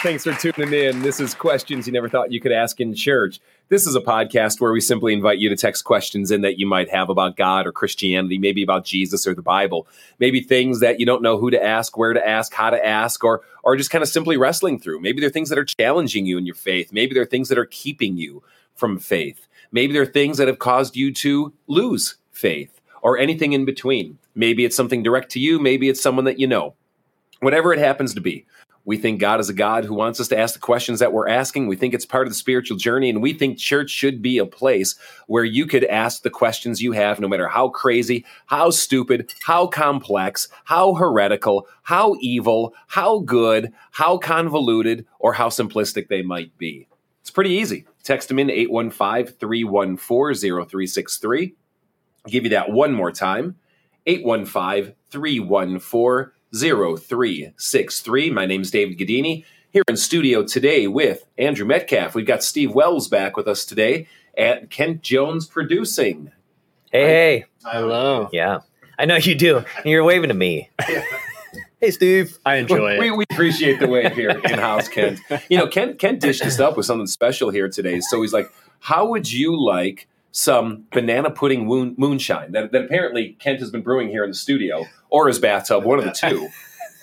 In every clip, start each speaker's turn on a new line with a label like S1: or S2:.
S1: Thanks for tuning in. This is Questions You Never Thought You Could Ask in Church. This is a podcast where we simply invite you to text questions in that you might have about God or Christianity, maybe about Jesus or the Bible, maybe things that you don't know who to ask, where to ask, how to ask, or or just kind of simply wrestling through. Maybe they're things that are challenging you in your faith. Maybe they're things that are keeping you from faith. Maybe there are things that have caused you to lose faith or anything in between. Maybe it's something direct to you, maybe it's someone that you know. Whatever it happens to be, we think God is a God who wants us to ask the questions that we're asking. We think it's part of the spiritual journey, and we think church should be a place where you could ask the questions you have, no matter how crazy, how stupid, how complex, how heretical, how evil, how good, how convoluted, or how simplistic they might be. It's pretty easy. Text them in 815 314 0363. Give you that one more time 815 314 0363. My name's David Gadini here in studio today with Andrew Metcalf. We've got Steve Wells back with us today and Kent Jones producing.
S2: Hey, hey.
S3: Hello.
S2: Yeah. I know you do. And You're waving to me. hey, Steve.
S3: I enjoy it.
S1: We, we appreciate the wave here in house, Kent. You know, Kent, Kent dished us up with something special here today. So he's like, How would you like some banana pudding moon, moonshine that, that apparently Kent has been brewing here in the studio or his bathtub, one of the two?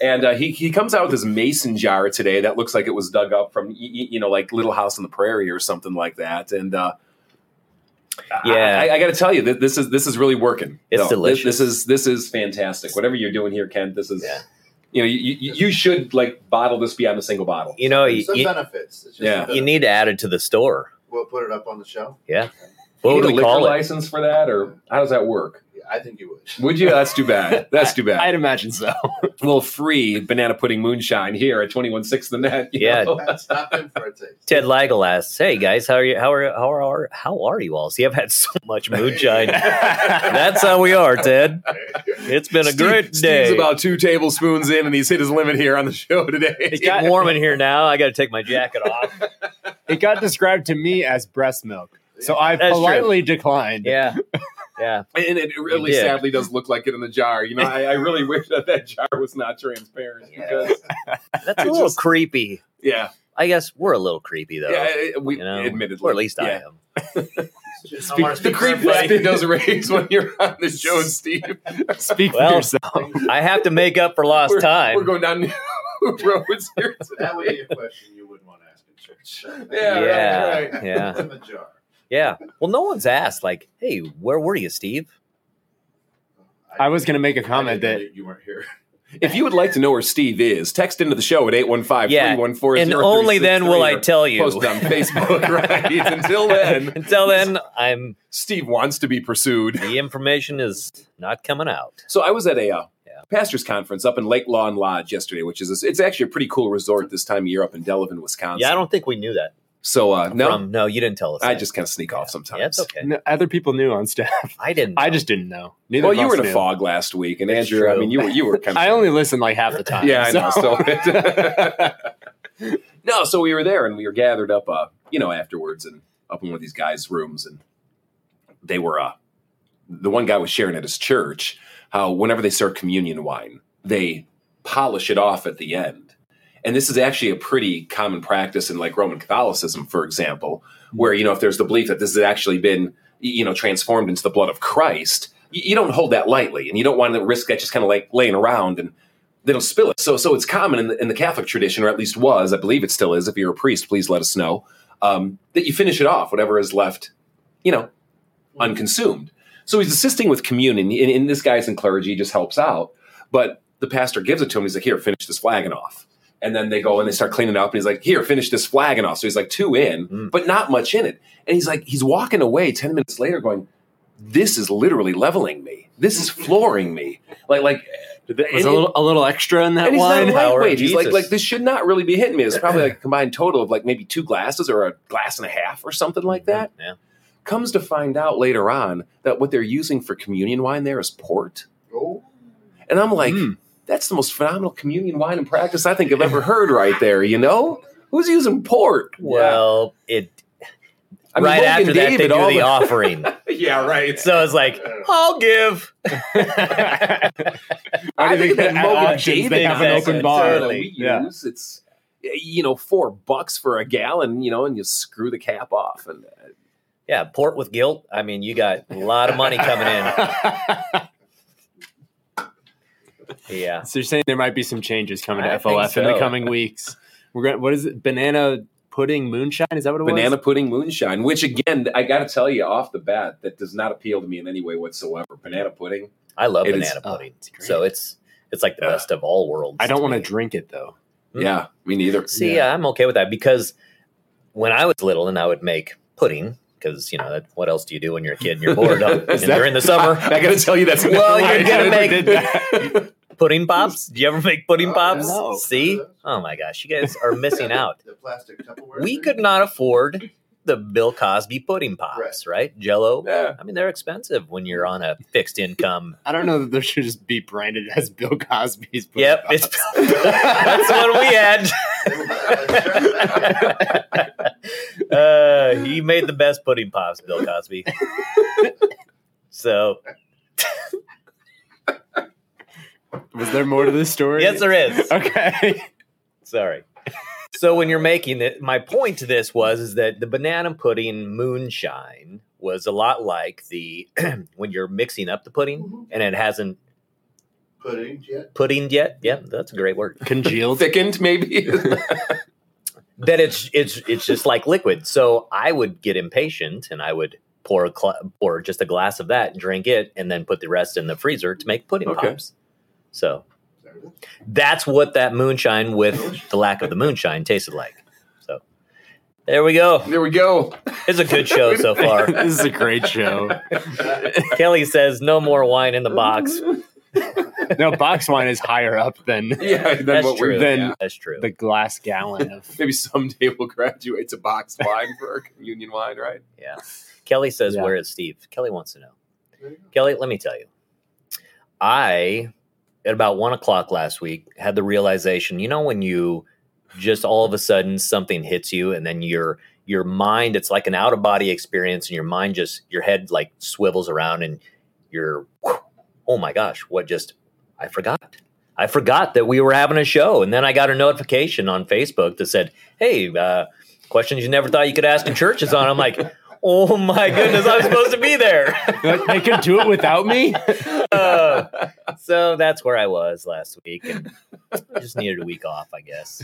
S1: And uh, he, he comes out with this mason jar today that looks like it was dug up from, y- y- you know, like Little House on the Prairie or something like that. And, uh,
S2: Yeah.
S1: I, I got to tell you, th- this is this is really working.
S2: It's
S1: No,
S2: delicious.
S1: This, this is this is fantastic. Whatever you're doing here, Kent, this is.
S2: Yeah.
S1: You know, you, you, you should like bottle this beyond a single bottle.
S2: You know, you,
S4: Some
S2: you,
S4: benefits. It's just
S1: Yeah.
S4: some
S2: you need to add it to the store.
S4: We'll put it up on the show.
S2: Yeah.
S1: You
S2: What
S1: need
S2: would
S1: a
S2: we
S1: liquor
S2: call it?
S1: license for that, or how does that work?
S4: Yeah, I think you would.
S1: Would you? That's too bad. That's too bad.
S3: I'd imagine so.
S1: a little free banana pudding moonshine here at twenty one six the net. you
S2: Yeah.
S1: know?
S4: That's not good for a taste.
S2: Ted Leigel asks, "Hey guys, how are you? How are how are how are you all? See, I've had so much moonshine. That's how we are, Ted. It's been a
S1: Steve-
S2: great day.
S1: Steve's about two tablespoons in, and he's hit his limit here on the show today.
S2: it's getting warm in here now. I got to take my jacket off.
S3: it got described to me as breast milk. So I
S2: That's true.
S3: politely declined.
S2: Yeah, yeah.
S1: And it really
S2: You
S1: sadly does look like it in the jar. You know, I, I really wish that that jar was not transparent because,
S2: That's a little
S1: just-
S2: creepy.
S1: yeah,
S2: I guess we're a little creepy though.
S1: yeah, we
S2: you know,
S1: admittedly,
S2: or at least I am.
S3: Speak-
S1: The creep factor does raise when you're on the show, Steve.
S3: Speak for
S2: Well,
S3: yourself.
S2: I have to make up for lost
S1: we're,
S2: time.
S1: We're going down new roads here.
S4: That would be a question you wouldn't want to ask in church.
S1: Yeah,
S2: yeah,
S1: right, right.
S2: yeah,
S4: In the jar.
S2: Yeah. Well, no one's asked. Like, hey, where were you, Steve?
S3: I was going to make a comment
S4: didn't
S3: that
S4: you weren't here.
S1: If you would like to know where Steve is, text into the show at 815 314
S2: and only then will I tell you.
S1: Post it on Facebook, right? Until then,
S2: Until then, I'm
S1: Steve wants to be pursued.
S2: the information is not coming out.
S1: So I was at a uh,
S2: Yeah.
S1: pastors conference up in Lake Lawn Lodge yesterday, which is a, it's actually a pretty cool resort this time of year up in Delavan, Wisconsin.
S2: Yeah, I don't think we knew that.
S1: So uh, no,
S2: From, no, you didn't tell us.
S1: I
S2: that.
S1: just kind of sneak off sometimes.
S2: Yeah, okay.
S3: no, other people knew on staff.
S2: I didn't.
S3: I just didn't know. Neither
S1: Well,
S3: of
S1: you
S3: us
S1: were in a fog last week, and
S2: That's
S1: Andrew, I mean, you were you were kind of
S3: I only listened like half the time.
S1: Yeah, I know.
S3: so-
S1: So no, so we were there and we were gathered up, uh, you know, afterwards and up in one of these guys' rooms, and they were uh, the one guy was sharing at his church how whenever they serve communion wine, they polish it off at the end. And this is actually a pretty common practice in like Roman Catholicism, for example, where you know if there's the belief that this has actually been you know transformed into the blood of Christ, you, don't hold that lightly, and you don't want to risk that just kind of like laying around and they don't spill it. So so it's common in the, in the Catholic tradition, or at least was, I believe it still is. If you're a priest, please let us know um, that you finish it off, whatever is left, you know, unconsumed. So he's assisting with communion, and, and this guy's in clergy, just helps out. But the pastor gives it to him. He's like, "Here, finish this flagon off." And then they go and they start cleaning up, and he's like, "Here, finish this flagon off." So he's like two in,
S2: Mm.
S1: but not much in it. And he's like, he's walking away ten minutes later, going, "This is literally leveling me. This is flooring me." Like, like
S3: Was a little, a little extra in that
S1: and he's
S3: wine.
S1: not
S2: Power.
S1: He's like, like this should not really be hitting me. It's probably like a combined total of like maybe two glasses or a glass and a half or something like that.
S2: Yeah.
S1: Comes to find out later on that what they're using for communion wine there is port.
S4: Oh,
S1: And I'm like,
S3: Mm.
S1: That's the most phenomenal communion wine in practice I think I've ever heard right there, you know? Who's using port?
S2: Well, it
S1: I mean,
S2: right
S1: Logan
S2: after that they do
S1: all
S2: the offering.
S1: yeah, right.
S2: so it's like, I'll give.
S1: I,
S3: I
S1: think
S3: think
S1: that
S3: at
S1: Logan
S3: auctions
S1: David
S3: they have an
S2: open
S1: it,
S3: bar.
S1: uh,
S2: Totally,
S1: we
S3: yeah.
S1: use. It's you know, four bucks for a gallon, you know, and you screw the cap off. And uh,
S2: Yeah, port with guilt. I mean, you got a lot of money coming in. Yeah.
S3: So you're saying there might be some changes coming
S2: I
S3: to
S2: think
S3: FOF in the coming weeks. We're going. to What is it? Banana pudding moonshine? Is that what it
S1: banana
S3: was?
S1: Banana pudding moonshine, which again, I got to tell you off the bat, that does not appeal to me in any way whatsoever. Banana pudding.
S2: I love banana
S3: oh,
S2: pudding.
S3: it's
S2: so it's it's like the
S1: Yeah.
S2: best of all worlds.
S3: I don't
S2: to
S3: want to drink it though.
S2: Mm.
S1: Yeah, me neither.
S2: See,
S3: Yeah.
S2: I'm okay with that because when I was little and I would make pudding, because you know that, what else do you do when you're a kid and you're bored uh,
S1: Is
S2: and
S1: that-
S2: during the summer?
S1: I, got to tell you, that's
S2: Well,
S1: I
S2: you're gonna make- pudding pops. Do you ever make pudding
S4: Oh,
S2: pops?
S3: no.
S2: See? Oh my gosh, you guys are missing out.
S4: The plastic Tupperware.
S2: We
S4: thing?
S2: could not afford the Bill Cosby pudding pops, right? Jello.
S1: Yeah.
S2: I mean, they're expensive when you're on a fixed income.
S3: I don't know that they should just be branded as Bill Cosby's. pudding
S2: Yep,
S3: pops.
S2: it's that's what we had. uh, he made the best pudding pops, Bill Cosby. So
S3: Was there more to this story?
S2: yes, there is.
S3: Okay.
S2: Sorry. So when you're making it, my point to this was is that the banana pudding moonshine was a lot like the when you're mixing up the pudding and it hasn't
S4: Pudding yet?
S2: puddinged yet. Yep, that's a great word.
S3: Congealed.
S1: Thickened, maybe.
S2: That it's it's it's just like liquid. So I would get impatient and I would pour a cl- pour just a glass of that, drink it, and then put the rest in the freezer to make pudding
S1: Okay.
S2: pops. So
S4: There it is.
S2: that's what that moonshine with the lack of the moonshine tasted like. So there we go.
S1: there we go.
S2: It's a good show so far.
S3: this is a great show.
S2: Kelly says no more wine in the box.
S3: No, box wine is higher up than
S1: Yeah, then
S2: That's
S1: what we're
S2: true.
S1: yeah.
S2: That's true.
S3: the glass gallon of.
S1: Maybe someday we'll graduate to box wine for our communion wine, right?
S2: Yeah. Kelly says,
S3: Yeah.
S2: Where is Steve? Kelly wants to know.
S4: There you go.
S2: Kelly, let me tell you. I, at about one o'clock last week, had the realization you know, when you just all of a sudden something hits you and then your your mind it's like an out of body experience and your mind just your head like swivels around and you're oh my gosh what just i forgot i forgot that we were having a show and then i got a notification on facebook that said hey uh, questions you never thought you could ask in church is on i'm like oh my goodness i'm supposed to be there
S3: they could do it without me.
S2: Uh, so that's where i was last week and I just needed a week off i guess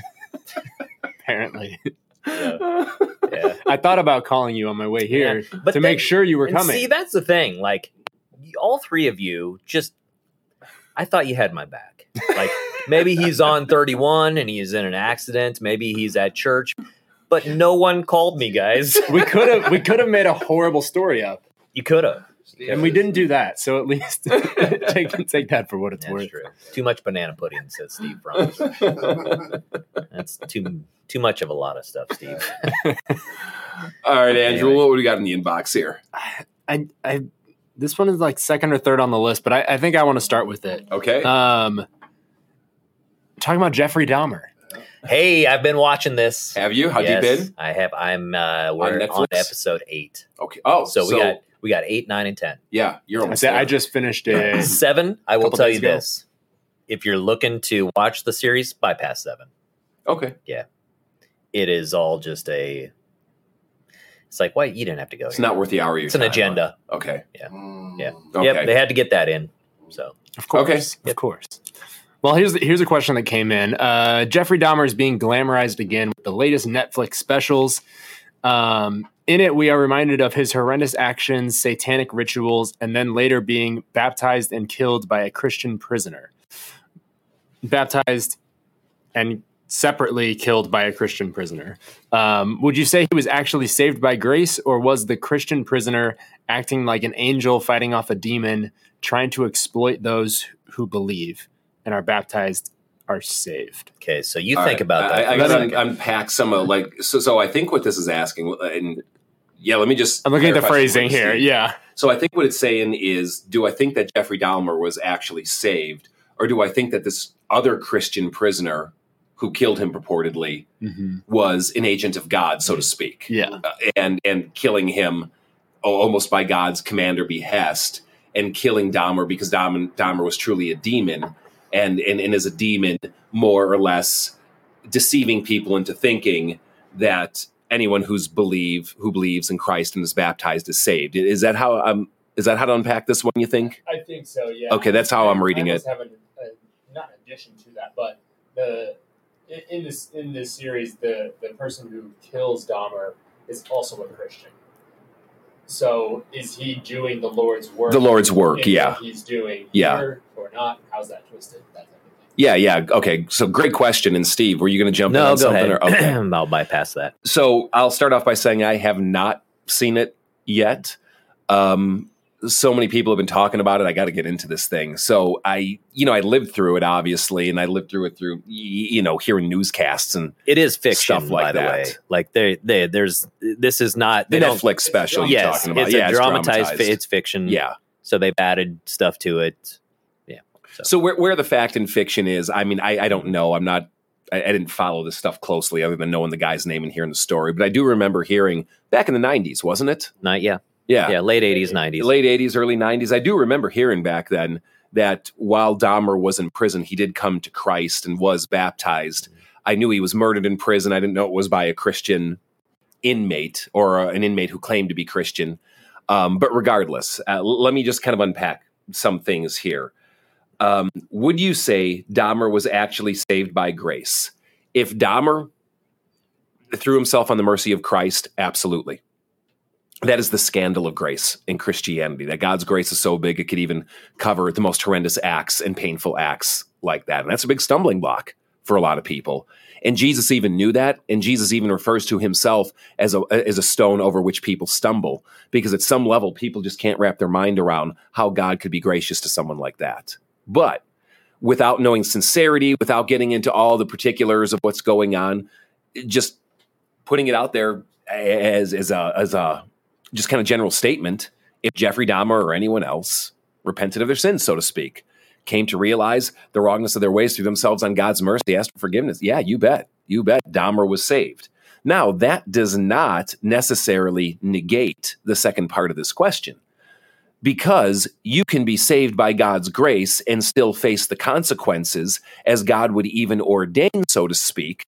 S3: Apparently,
S2: yeah, yeah.
S3: I thought about calling you on my way here
S2: Yeah, but
S3: to make sure you were coming.
S2: See, that's the thing. Like, all three of you just, I thought you had my back. Like, maybe he's on 31 and he's in an accident. Maybe he's at church, but no one called me, guys.
S3: we could have we could have made a horrible story up,
S2: You could have.
S3: And we didn't do that. So at least take take that for what it's
S2: That's
S3: worth.
S2: true. Too much banana pudding, says Steve Front. That's too too much of a lot of stuff, Steve.
S1: All right, Andrew,
S2: Anyway.
S1: what do we got in the inbox here?
S3: I I this one is like second or third on the list, but I, I think I want to start with it.
S1: Okay.
S3: Um, talking about Jeffrey Dahmer.
S2: Hey, I've been watching this.
S1: have you? How
S2: yes,
S1: deep in?
S2: I have. I'm. Uh, we're on,
S1: Netflix?
S2: episode eight.
S1: Okay. Oh,
S2: So, we got we got eight, nine, and ten.
S1: yeah, you're
S3: I
S1: almost
S3: said I just finished it.
S2: Seven, I will tell you
S3: ago.
S2: this. If you're looking to watch the series, bypass seven.
S1: Okay.
S2: Yeah, it is all just a. It's like, why you didn't have to go.
S1: It's
S2: here.
S1: not worth the hour
S2: It's an agenda.
S1: huh? Okay.
S4: Mm.
S2: Yeah.
S1: Okay.
S2: Yep, they had to get that in. So
S3: Of course,
S1: Okay.
S3: of course. Well, here's here's a question that came in. Uh, Jeffrey Dahmer is being glamorized again with the latest Netflix specials. Um, in it, we are reminded of his horrendous actions, satanic rituals, and then later being baptized and killed by a Christian prisoner. Baptized and separately killed by a Christian prisoner. Um, would you say he was actually saved by grace, or was the Christian prisoner acting like an angel fighting off a demon, trying to exploit those who believe and are baptized are saved?
S2: okay, so you
S1: All
S2: think
S1: right.
S2: about that.
S1: I, I gotta
S2: second.
S1: unpack some of like so. So I think what this is asking, and yeah, let me just.
S3: I'm looking at the phrasing here.
S1: Steve.
S3: Yeah.
S1: So I think what it's saying is, do I think that Jeffrey Dahmer was actually saved, or do I think that this other Christian prisoner who killed him purportedly was an agent of God, so to speak?
S3: Yeah.
S1: Uh, and and killing him almost by God's command or behest, and killing Dahmer because Dahmer, Dahmer was truly a demon, and, and and as a demon, more or less deceiving people into thinking that anyone who's believe who believes in Christ and is baptized is saved. Is that how um is that how to unpack this one? You think?
S3: I think so. Yeah.
S1: Okay, that's how I'm reading
S3: I
S1: it.
S3: Have an, a, not addition to that, but the in, in this in this series, the the person who kills Dahmer is also a Christian. So is he doing the Lord's work?
S1: The Lord's work, yeah.
S3: he's doing
S1: Yeah.
S3: here or not? How's that twisted? That type of thing.
S1: Yeah, yeah. Okay, so great question. And Steve, were you going to jump in
S2: No,
S1: on
S2: go
S1: something?
S2: ahead.
S1: Or, okay.
S2: I'll bypass that.
S1: so I'll start off by saying I have not seen it yet. Um, so many people have been talking about it. I got to get into this thing. So I, you know, I lived through it obviously, and I lived through it through, you know, hearing newscasts and
S2: It is fiction,
S1: Stuff like
S2: by the
S1: that.
S2: way. Like they, they, there's this is not
S1: the. Netflix special you're
S2: Yes,
S1: talking about.
S2: it's
S1: yeah,
S2: a
S1: it's
S2: dramatized.
S1: dramatized.
S2: It's fiction.
S1: yeah.
S2: So they've added stuff to it. Yeah.
S1: So where, where the fact and fiction is, I mean, I, I don't know. I'm not. I, I didn't follow this stuff closely, other than knowing the guy's name and hearing the story. But I do remember hearing back in the '90s, wasn't it?
S2: Not yeah,
S1: Yeah,
S2: yeah, late eighties, nineties.
S1: late '80s, early '90s. I do remember hearing back then that while Dahmer was in prison, he did come to Christ and was baptized. I knew he was murdered in prison. I didn't know it was by a Christian inmate or uh, an inmate who claimed to be Christian. Um, but regardless, uh, l- let me just kind of unpack some things here. Um, would you say Dahmer was actually saved by grace? If Dahmer threw himself on the mercy of Christ, absolutely. That is the scandal of grace in Christianity. That God's grace is so big it could even cover the most horrendous acts and painful acts like that. And that's a big stumbling block for a lot of people. And Jesus even knew that. And Jesus even refers to himself as a, as a stone over which people stumble, because at some level, people just can't wrap their mind around how God could be gracious to someone like that. But without knowing sincerity, without getting into all the particulars of what's going on, just putting it out there as, as a, as a, just kind of general statement. If Jeffrey Dahmer or anyone else repented of their sins, so to speak, came to realize the wrongness of their ways through themselves on God's mercy, asked for forgiveness. Yeah, you bet. You bet Dahmer was saved. Now, that does not necessarily negate the second part of this question because you can be saved by God's grace and still face the consequences as God would even ordain, so to speak,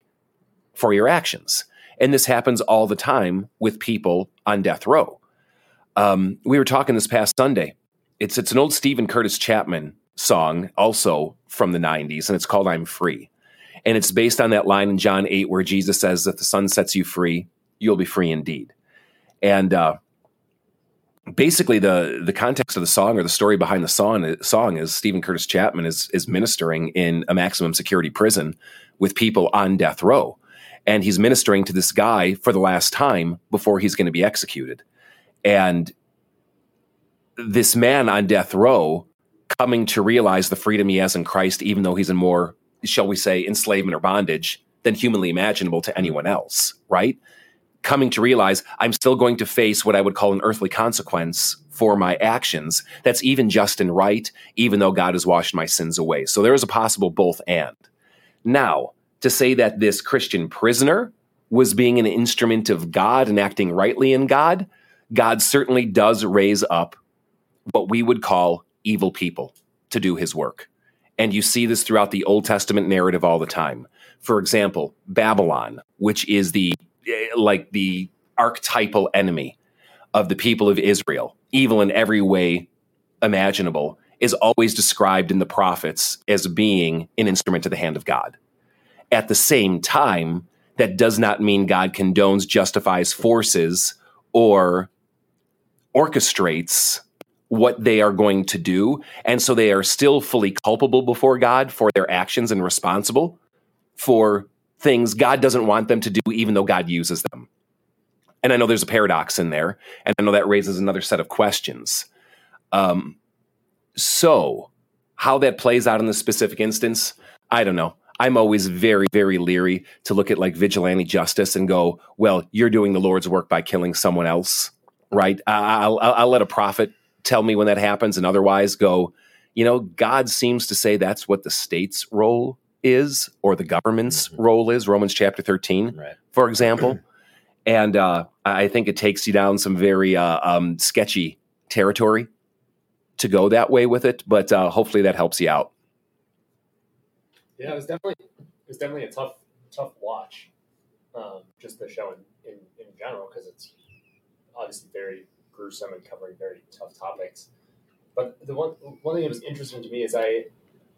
S1: for your actions. And this happens all the time with people on death row. Um, we were talking this past Sunday. It's it's an old Steven Curtis Chapman song, also from the '90s, and it's called "I'm Free." And it's based on that line in John 8 where Jesus says, "If the Son sets you free, you'll be free indeed." And uh, basically, the the context of the song or the story behind the song song is Steven Curtis Chapman is is ministering in a maximum security prison with people on death row, and he's ministering to this guy for the last time before he's going to be executed, and this man on death row coming to realize the freedom he has in Christ, even though he's in more, shall we say, enslavement or bondage than humanly imaginable to anyone else, right? Coming to realize I'm still going to face what I would call an earthly consequence for my actions. That's even just and right, even though God has washed my sins away. So there is a possible both and. Now, to say that this Christian prisoner was being an instrument of God and acting rightly in God, God certainly does raise up what we would call evil people to do his work. And you see this throughout the Old Testament narrative all the time. For example, Babylon, which is the eh, like the archetypal enemy of the people of Israel, evil in every way imaginable, is always described in the prophets as being an instrument of the hand of God. At the same time, that does not mean God condones, justifies, forces, or orchestrates what they are going to do. And so they are still fully culpable before God for their actions and responsible for things God doesn't want them to do, even though God uses them. And I know there's a paradox in there, and I know that raises another set of questions. Um, so, how that plays out in this specific instance, I don't know. I'm always very, very leery to look at like vigilante justice and go, well, you're doing the Lord's work by killing someone else, right? I- I'll, I'll, I'll let a prophet tell me when that happens and otherwise go, you know, God seems to say that's what the state's role is or the government's
S2: Mhm.
S1: role is, Romans chapter 13
S2: Right.
S1: for example. and uh, I think it takes you down some very uh, um, sketchy territory to go that way with it, but uh, hopefully that helps you out.
S3: Yeah, it was definitely it was definitely a tough tough watch. Um, just the show in in, in general because it's obviously very gruesome and covering very tough topics. But the one one thing that was interesting to me is I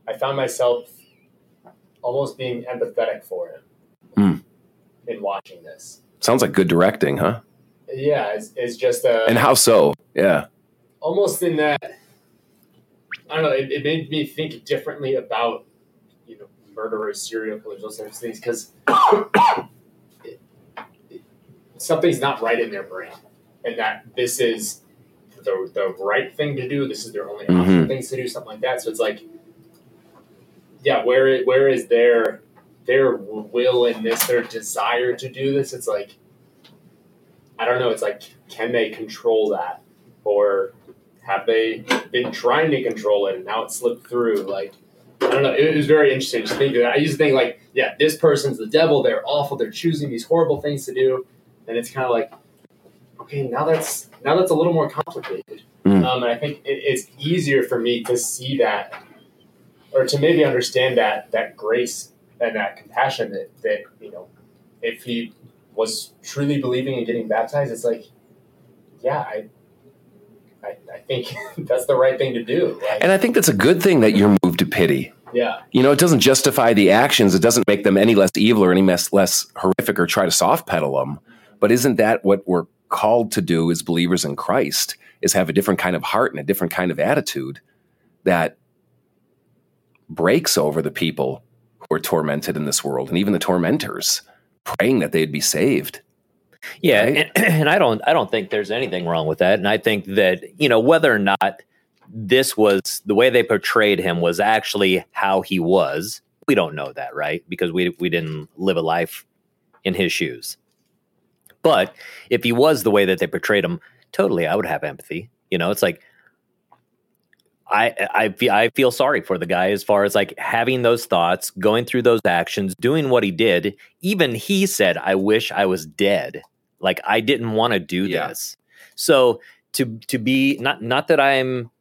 S3: I found myself almost being empathetic for him
S1: Hmm.
S3: in watching this.
S1: Sounds like good directing, huh?
S3: Yeah, it's, it's just a
S1: And how so? Yeah.
S3: almost in that I don't know. It, it made me think differently about murderers, serial killers, those types of things because something's not right in their brain, and that this is the the right thing to do. This is their only option
S1: Mhm.
S3: things to do, something like that. So it's like, yeah, where where is their their will in this, their desire to do this? It's like, I don't know. It's like, can they control that, or have they been trying to control it and now it slipped through? Like, I don't know. It, was very interesting to think that. I used to think like, yeah, this person's the devil. They're awful. They're choosing these horrible things to do, and it's kind of like, okay, now that's now that's a little more complicated.
S1: Mm.
S3: Um, and I think it, it's easier for me to see that, or to maybe understand that that grace and that compassion that that you know, if he was truly believing and getting baptized, it's like, yeah, I. I, I think that's the right thing to do. Like,
S1: And I think that's a good thing that you're moved to pity.
S3: yeah,
S1: You know, it doesn't justify the actions. It doesn't make them any less evil or any less, less horrific or try to soft pedal them. But isn't that what we're called to do as believers in Christ? Is have a different kind of heart and a different kind of attitude that breaks over the people who are tormented in this world and even the tormentors, praying that they'd be saved.
S2: Yeah,
S1: Right?
S2: and, and I don't I don't think there's anything wrong with that. And I think that, you know, whether or not this was the way they portrayed him was actually how he was, we don't know that, right? Because we we didn't live a life in his shoes. But if he was the way that they portrayed him, totally I would have empathy. You know, it's like I I feel I feel sorry for the guy as far as like having those thoughts, going through those actions, doing what he did. Even he said, "I wish I was dead." Like I didn't want to do
S1: Yeah.
S2: this. So to to be not not that I'm,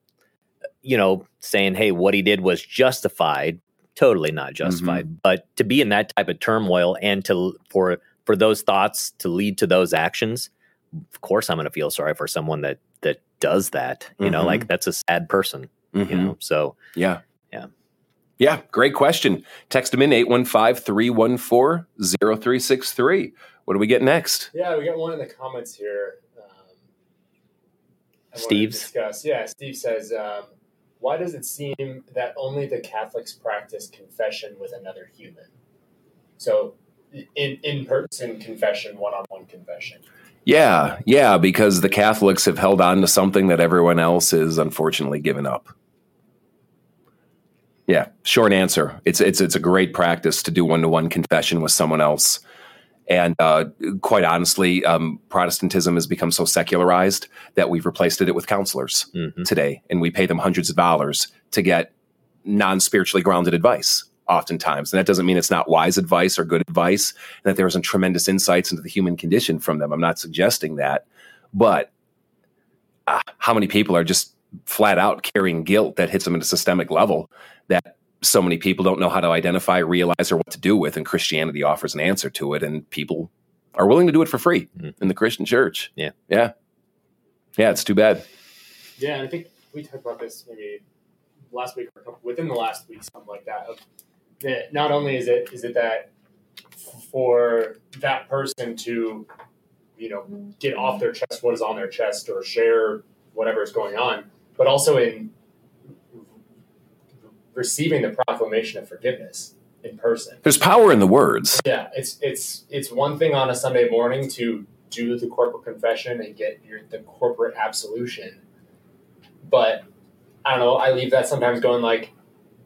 S2: you know, saying, "Hey, what he did was justified." Totally not justified. But to be in that type of turmoil and to for for those thoughts to lead to those actions, of course, I'm going to feel sorry for someone that that does that. You know,
S1: Mhm.
S2: like that's a sad person you
S1: Mhm.
S2: know so
S1: Yeah.
S2: Yeah.
S1: Yeah. Great question. Text them in 815 314 0363. What do we get next?
S3: Yeah, we got one in the comments here. Um, I wanna
S2: Steve's?
S3: Yeah, Steve says, um, "Why does it seem that only the Catholics practice confession with another human? So, in in person confession, one on one confession.
S1: Yeah. Yeah. Because the Catholics have held on to something that everyone else is unfortunately given up. Yeah. Short answer. It's, it's, it's a great practice to do one to one confession with someone else. And uh, quite honestly, um, Protestantism has become so secularized that we've replaced it with counselors.
S2: mhm.
S1: today, and we pay them hundreds of dollars to get non spiritually grounded advice, oftentimes. And that doesn't mean it's not wise advice or good advice, and that there isn't tremendous insights into the human condition from them. I'm not suggesting that. But uh, how many people are just flat out carrying guilt that hits them at a systemic level that so many people don't know how to identify, realize, or what to do with? And Christianity offers an answer to it, and people are willing to do it for free
S2: Mhm.
S1: in the Christian church.
S2: Yeah.
S1: Yeah. Yeah, it's too bad.
S3: Yeah, I think we talked about this maybe last week or a couple, within the last week, something like that. Of that not only is it is it that for that person to you know get off their chest what is on their chest or share whatever is going on, but also in receiving the proclamation of forgiveness in person.
S1: There's power in the words.
S3: Yeah, it's it's it's one thing on a Sunday morning to do the corporate confession and get your the corporate absolution, but I don't know. I leave that sometimes going like,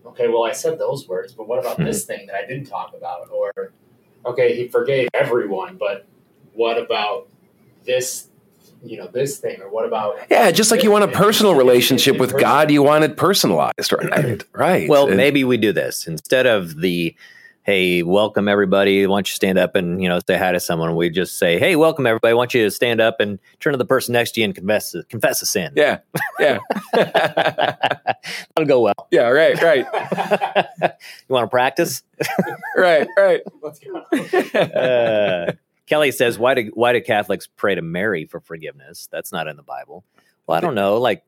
S3: okay, well, I said those words, but what about hmm. this thing that I didn't talk about? Or, okay, he forgave everyone, but what about this? You know, this thing, or what about?
S1: Yeah, just like you want a personal relationship with God, you want it personalized, right? Right.
S2: well
S1: And-
S2: maybe we do this instead of the hey, welcome everybody. Why don't you stand up and you know say hi to someone? We just say, hey, welcome everybody. Why don't you stand up and turn to the person next to you and confess confess a sin?
S1: Yeah, yeah,
S2: That'll go well.
S1: yeah. Right, right,
S2: you want to practice?
S1: right, right.
S3: Let's go.
S2: Uh, Kelly says, why do why do Catholics pray to Mary for forgiveness? That's not in the Bible. Well, I don't know. Like,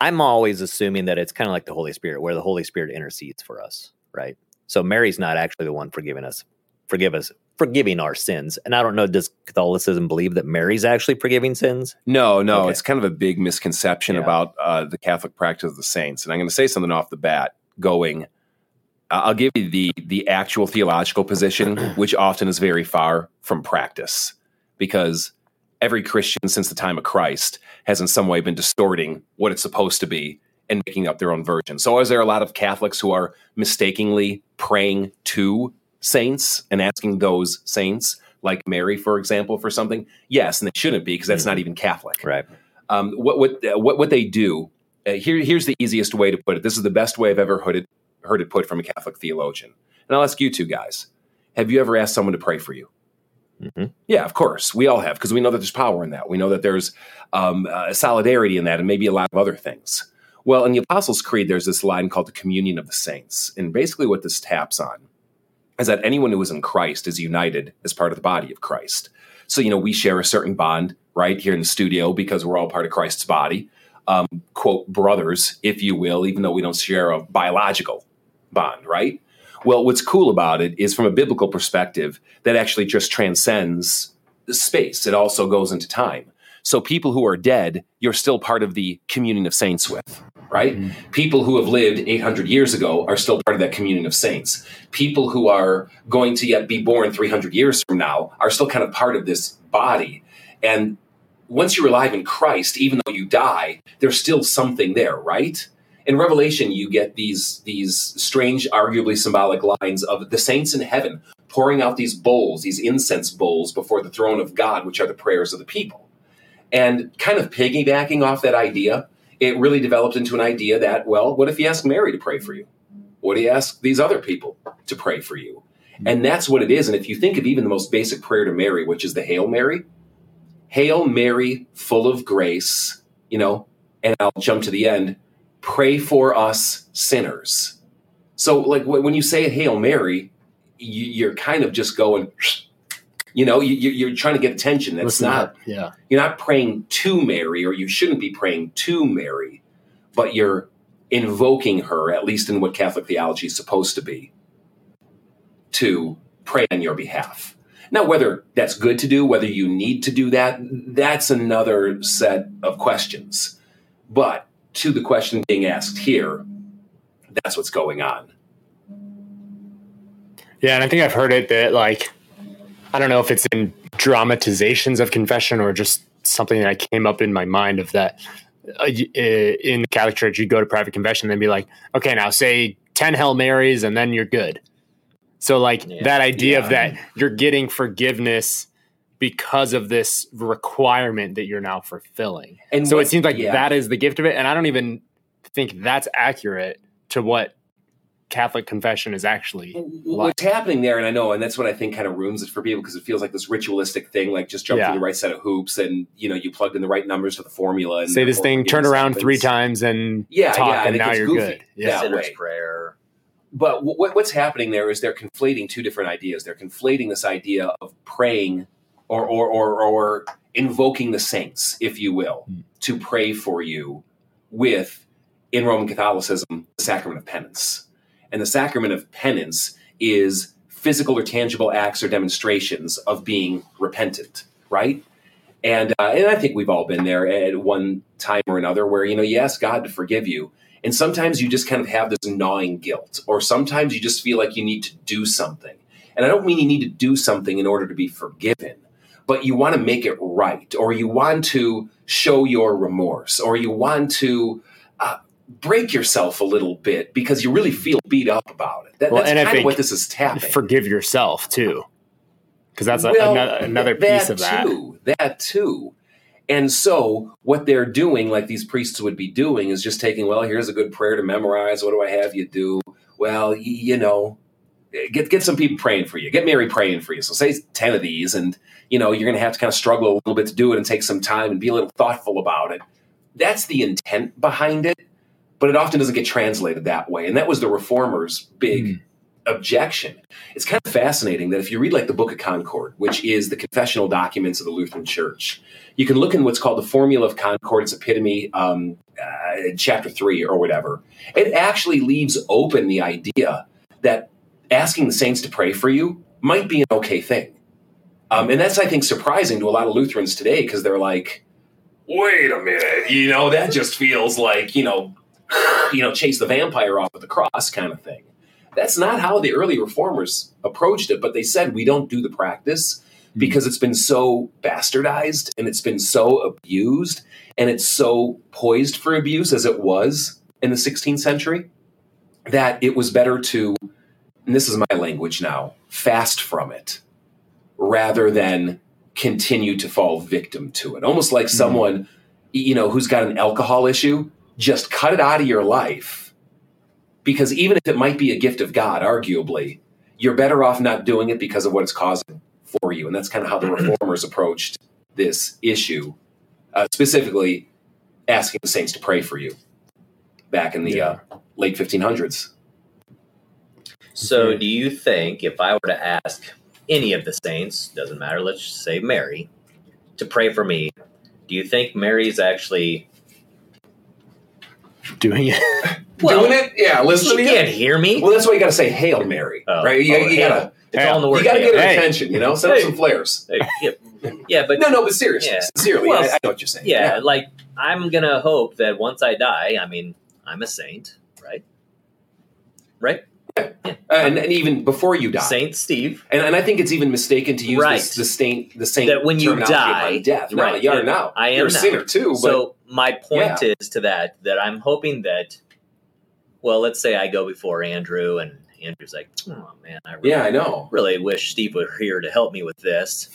S2: I'm always assuming that it's kind of like the Holy Spirit, where the Holy Spirit intercedes for us, right? So Mary's not actually the one forgiving us, forgive us, forgiving our sins. And I don't know, does Catholicism believe that Mary's actually forgiving sins?
S1: No, no,
S2: Okay.
S1: it's kind of a big misconception
S2: Yeah.
S1: about uh, the Catholic practice of the saints. And I'm going to say something off the bat. Going, I'll give you the the actual theological position, which often is very far from practice, because every Christian since the time of Christ has in some way been distorting what it's supposed to be and making up their own version. So, is there a lot of Catholics who are mistakenly praying to saints and asking those saints, like Mary, for example, for something? Yes, and they shouldn't be because that's not even Catholic
S2: Right.
S1: um, what what what what they do. Uh, here, here's the easiest way to put it. This is the best way I've ever heard it heard it put from a Catholic theologian. And I'll ask you two guys: Have you ever asked someone to pray for you?
S2: Mhm.
S1: Yeah, of course, we all have because we know that there's power in that. We know that there's um, uh, solidarity in that, and maybe a lot of other things. Well, in the Apostles' Creed, there's this line called the communion of the saints, and basically what this taps on is that anyone who is in Christ is united as part of the body of Christ. So, you know, we share a certain bond right here in the studio because we're all part of Christ's body. Um, quote, brothers, if you will, even though we don't share a biological bond, right? Well, what's cool about it is from a biblical perspective, that actually just transcends space. It also goes into time. So, people who are dead, you're still part of the communion of saints with, right? Mm-hmm. People who have lived 800 years ago are still part of that communion of saints. People who are going to yet be born 300 years from now are still kind of part of this body. And once you're alive in Christ, even though you die, there's still something there, right? In Revelation, you get these these strange, arguably symbolic lines of the saints in heaven pouring out these bowls, these incense bowls, before the throne of God, which are the prayers of the people. And kind of piggybacking off that idea, it really developed into an idea that, well, what if you ask Mary to pray for you? What do you ask these other people to pray for you? And that's what it is. And if you think of even the most basic prayer to Mary, which is the Hail Mary, Hail Mary, full of grace, you know, and I'll jump to the end, pray for us sinners. So, like when you say Hail Mary, you, you're kind of just going, you know, you, you- you're trying to get attention. That's
S3: Listen
S1: not
S3: up. Yeah.
S1: you're not praying to Mary, or you shouldn't be praying to Mary, but you're invoking her, at least in what Catholic theology is supposed to be, to pray on your behalf. Now, whether that's good to do, whether you need to do that, that's another set of questions. But to the question being asked here, that's what's going on.
S3: Yeah, and I think I've heard it that like I don't know if it's in dramatizations of confession or just something that came up in my mind of that uh, uh, in the Catholic Church you go to private confession and be like, okay, now say ten Hail Marys and then you're good. So like
S2: Yeah.
S3: that idea of that you're getting forgiveness because of this requirement that you're now fulfilling.
S1: And
S3: so
S1: what-
S3: it seems like
S1: yeah.
S3: that is the gift of it, and I don't even think that's accurate to what Catholic confession is actually.
S1: What's happening there, and I know, and that's what I think kind of ruins it for people because it feels like this ritualistic thing, like just jump
S3: Yeah.
S1: through the right set of hoops, and you know, you plugged in the right numbers to the formula. And
S3: Say this thing, turn
S1: forgiveness
S3: around three times and
S1: Yeah,
S3: talk,
S1: yeah, I
S3: and now you're
S1: goofy.
S3: good.
S1: Yeah.
S3: Yeah.
S2: Sinner's
S1: way.
S2: prayer.
S1: But what, what's happening there is they're conflating two different ideas. They're conflating this idea of praying or or or, or invoking the saints, if you will,
S3: Hmm.
S1: to pray for you with in Roman Catholicism the sacrament of penance. And the sacrament of penance is physical or tangible acts or demonstrations of being repentant, right? And uh, and I think we've all been there at one time or another where you know you ask God to forgive you, and sometimes you just kind of have this gnawing guilt, or sometimes you just feel like you need to do something. And I don't mean you need to do something in order to be forgiven, but you want to make it right, or you want to show your remorse, or you want to uh, break yourself a little bit because you really feel beat up about it. That,
S3: Well,
S1: that's kind of what this is tapping.
S3: Forgive yourself too, because that's a,
S1: Well,
S3: another, another
S1: th-
S3: piece of that.
S1: Too, that too. And so what they're doing, like these priests would be doing, is just taking, well, here's a good prayer to memorize. What do I have you do? Well, y- you know, get get some people praying for you. Get Mary praying for you. So say ten of these, and you know you're going to have to kind of struggle a little bit to do it and take some time and be a little thoughtful about it. That's the intent behind it, but it often doesn't get translated that way. And that was the reformers' big
S3: Mm.
S1: objection. It's kind of fascinating that if you read like the Book of Concord, which is the confessional documents of the Lutheran Church, you can look in what's called the Formula of Concord. It's epitome, um, uh, chapter three or whatever. It actually leaves open the idea that asking the saints to pray for you might be an okay thing. Um, and that's, I think, surprising to a lot of Lutherans today because they're like, wait a minute, you know, that just feels like, you know, you know, chase the vampire off with the cross kind of thing. That's not how the early reformers approached it, but they said we don't do the practice because it's been so bastardized and it's been so abused and it's so poised for abuse as it was in the 16th century that it was better to, and this is my language now, fast from it rather than continue to fall victim to it. Almost like someone, you know, who's got an alcohol issue, just cut it out of your life. Because even if it might be a gift of God, arguably, you're better off not doing it because of what it's causing for you. And that's kind of how the reformers approached this issue, uh, specifically asking the saints to pray for you back in the uh, late 1500s.
S2: So,
S3: Okay.
S2: do you think if I were to ask any of the saints, doesn't matter, let's just say Mary, to pray for me, do you think Mary's actually
S3: Doing it.
S2: Well,
S1: Doing it? Yeah,
S2: she
S1: listening to
S2: can't hear me?
S1: Well, that's why you got to say Hail Mary,
S2: Oh.
S1: right? You,
S2: Oh,
S1: you
S2: hail.
S1: gotta,
S2: It's all in the
S1: you gotta get her
S3: Hey.
S1: attention. You know, send her
S2: Hey.
S1: some flares.
S2: Hey, yeah, yeah, but
S1: No, no, but seriously,
S2: Yeah.
S1: sincerely,
S2: Well,
S1: I, I know what you're saying.
S2: yeah, like I'm gonna hope that once I die, I mean, I'm a saint, right? Right?
S1: Uh, and, and even before you die,
S2: Saint Steve.
S1: and, and I think it's even mistaken to use
S2: Right.
S1: this, the saint, the saint
S2: That when you die-
S1: death. No,
S2: right,
S1: you are
S2: yeah,
S1: now.
S2: I am
S1: You're a
S2: now.
S1: sinner too. But
S2: So my point is to that that I'm hoping that, well, let's say I go before Andrew, and Andrew's like, "Oh man, I really,
S1: yeah, I know.
S2: really wish Steve were here to help me with this.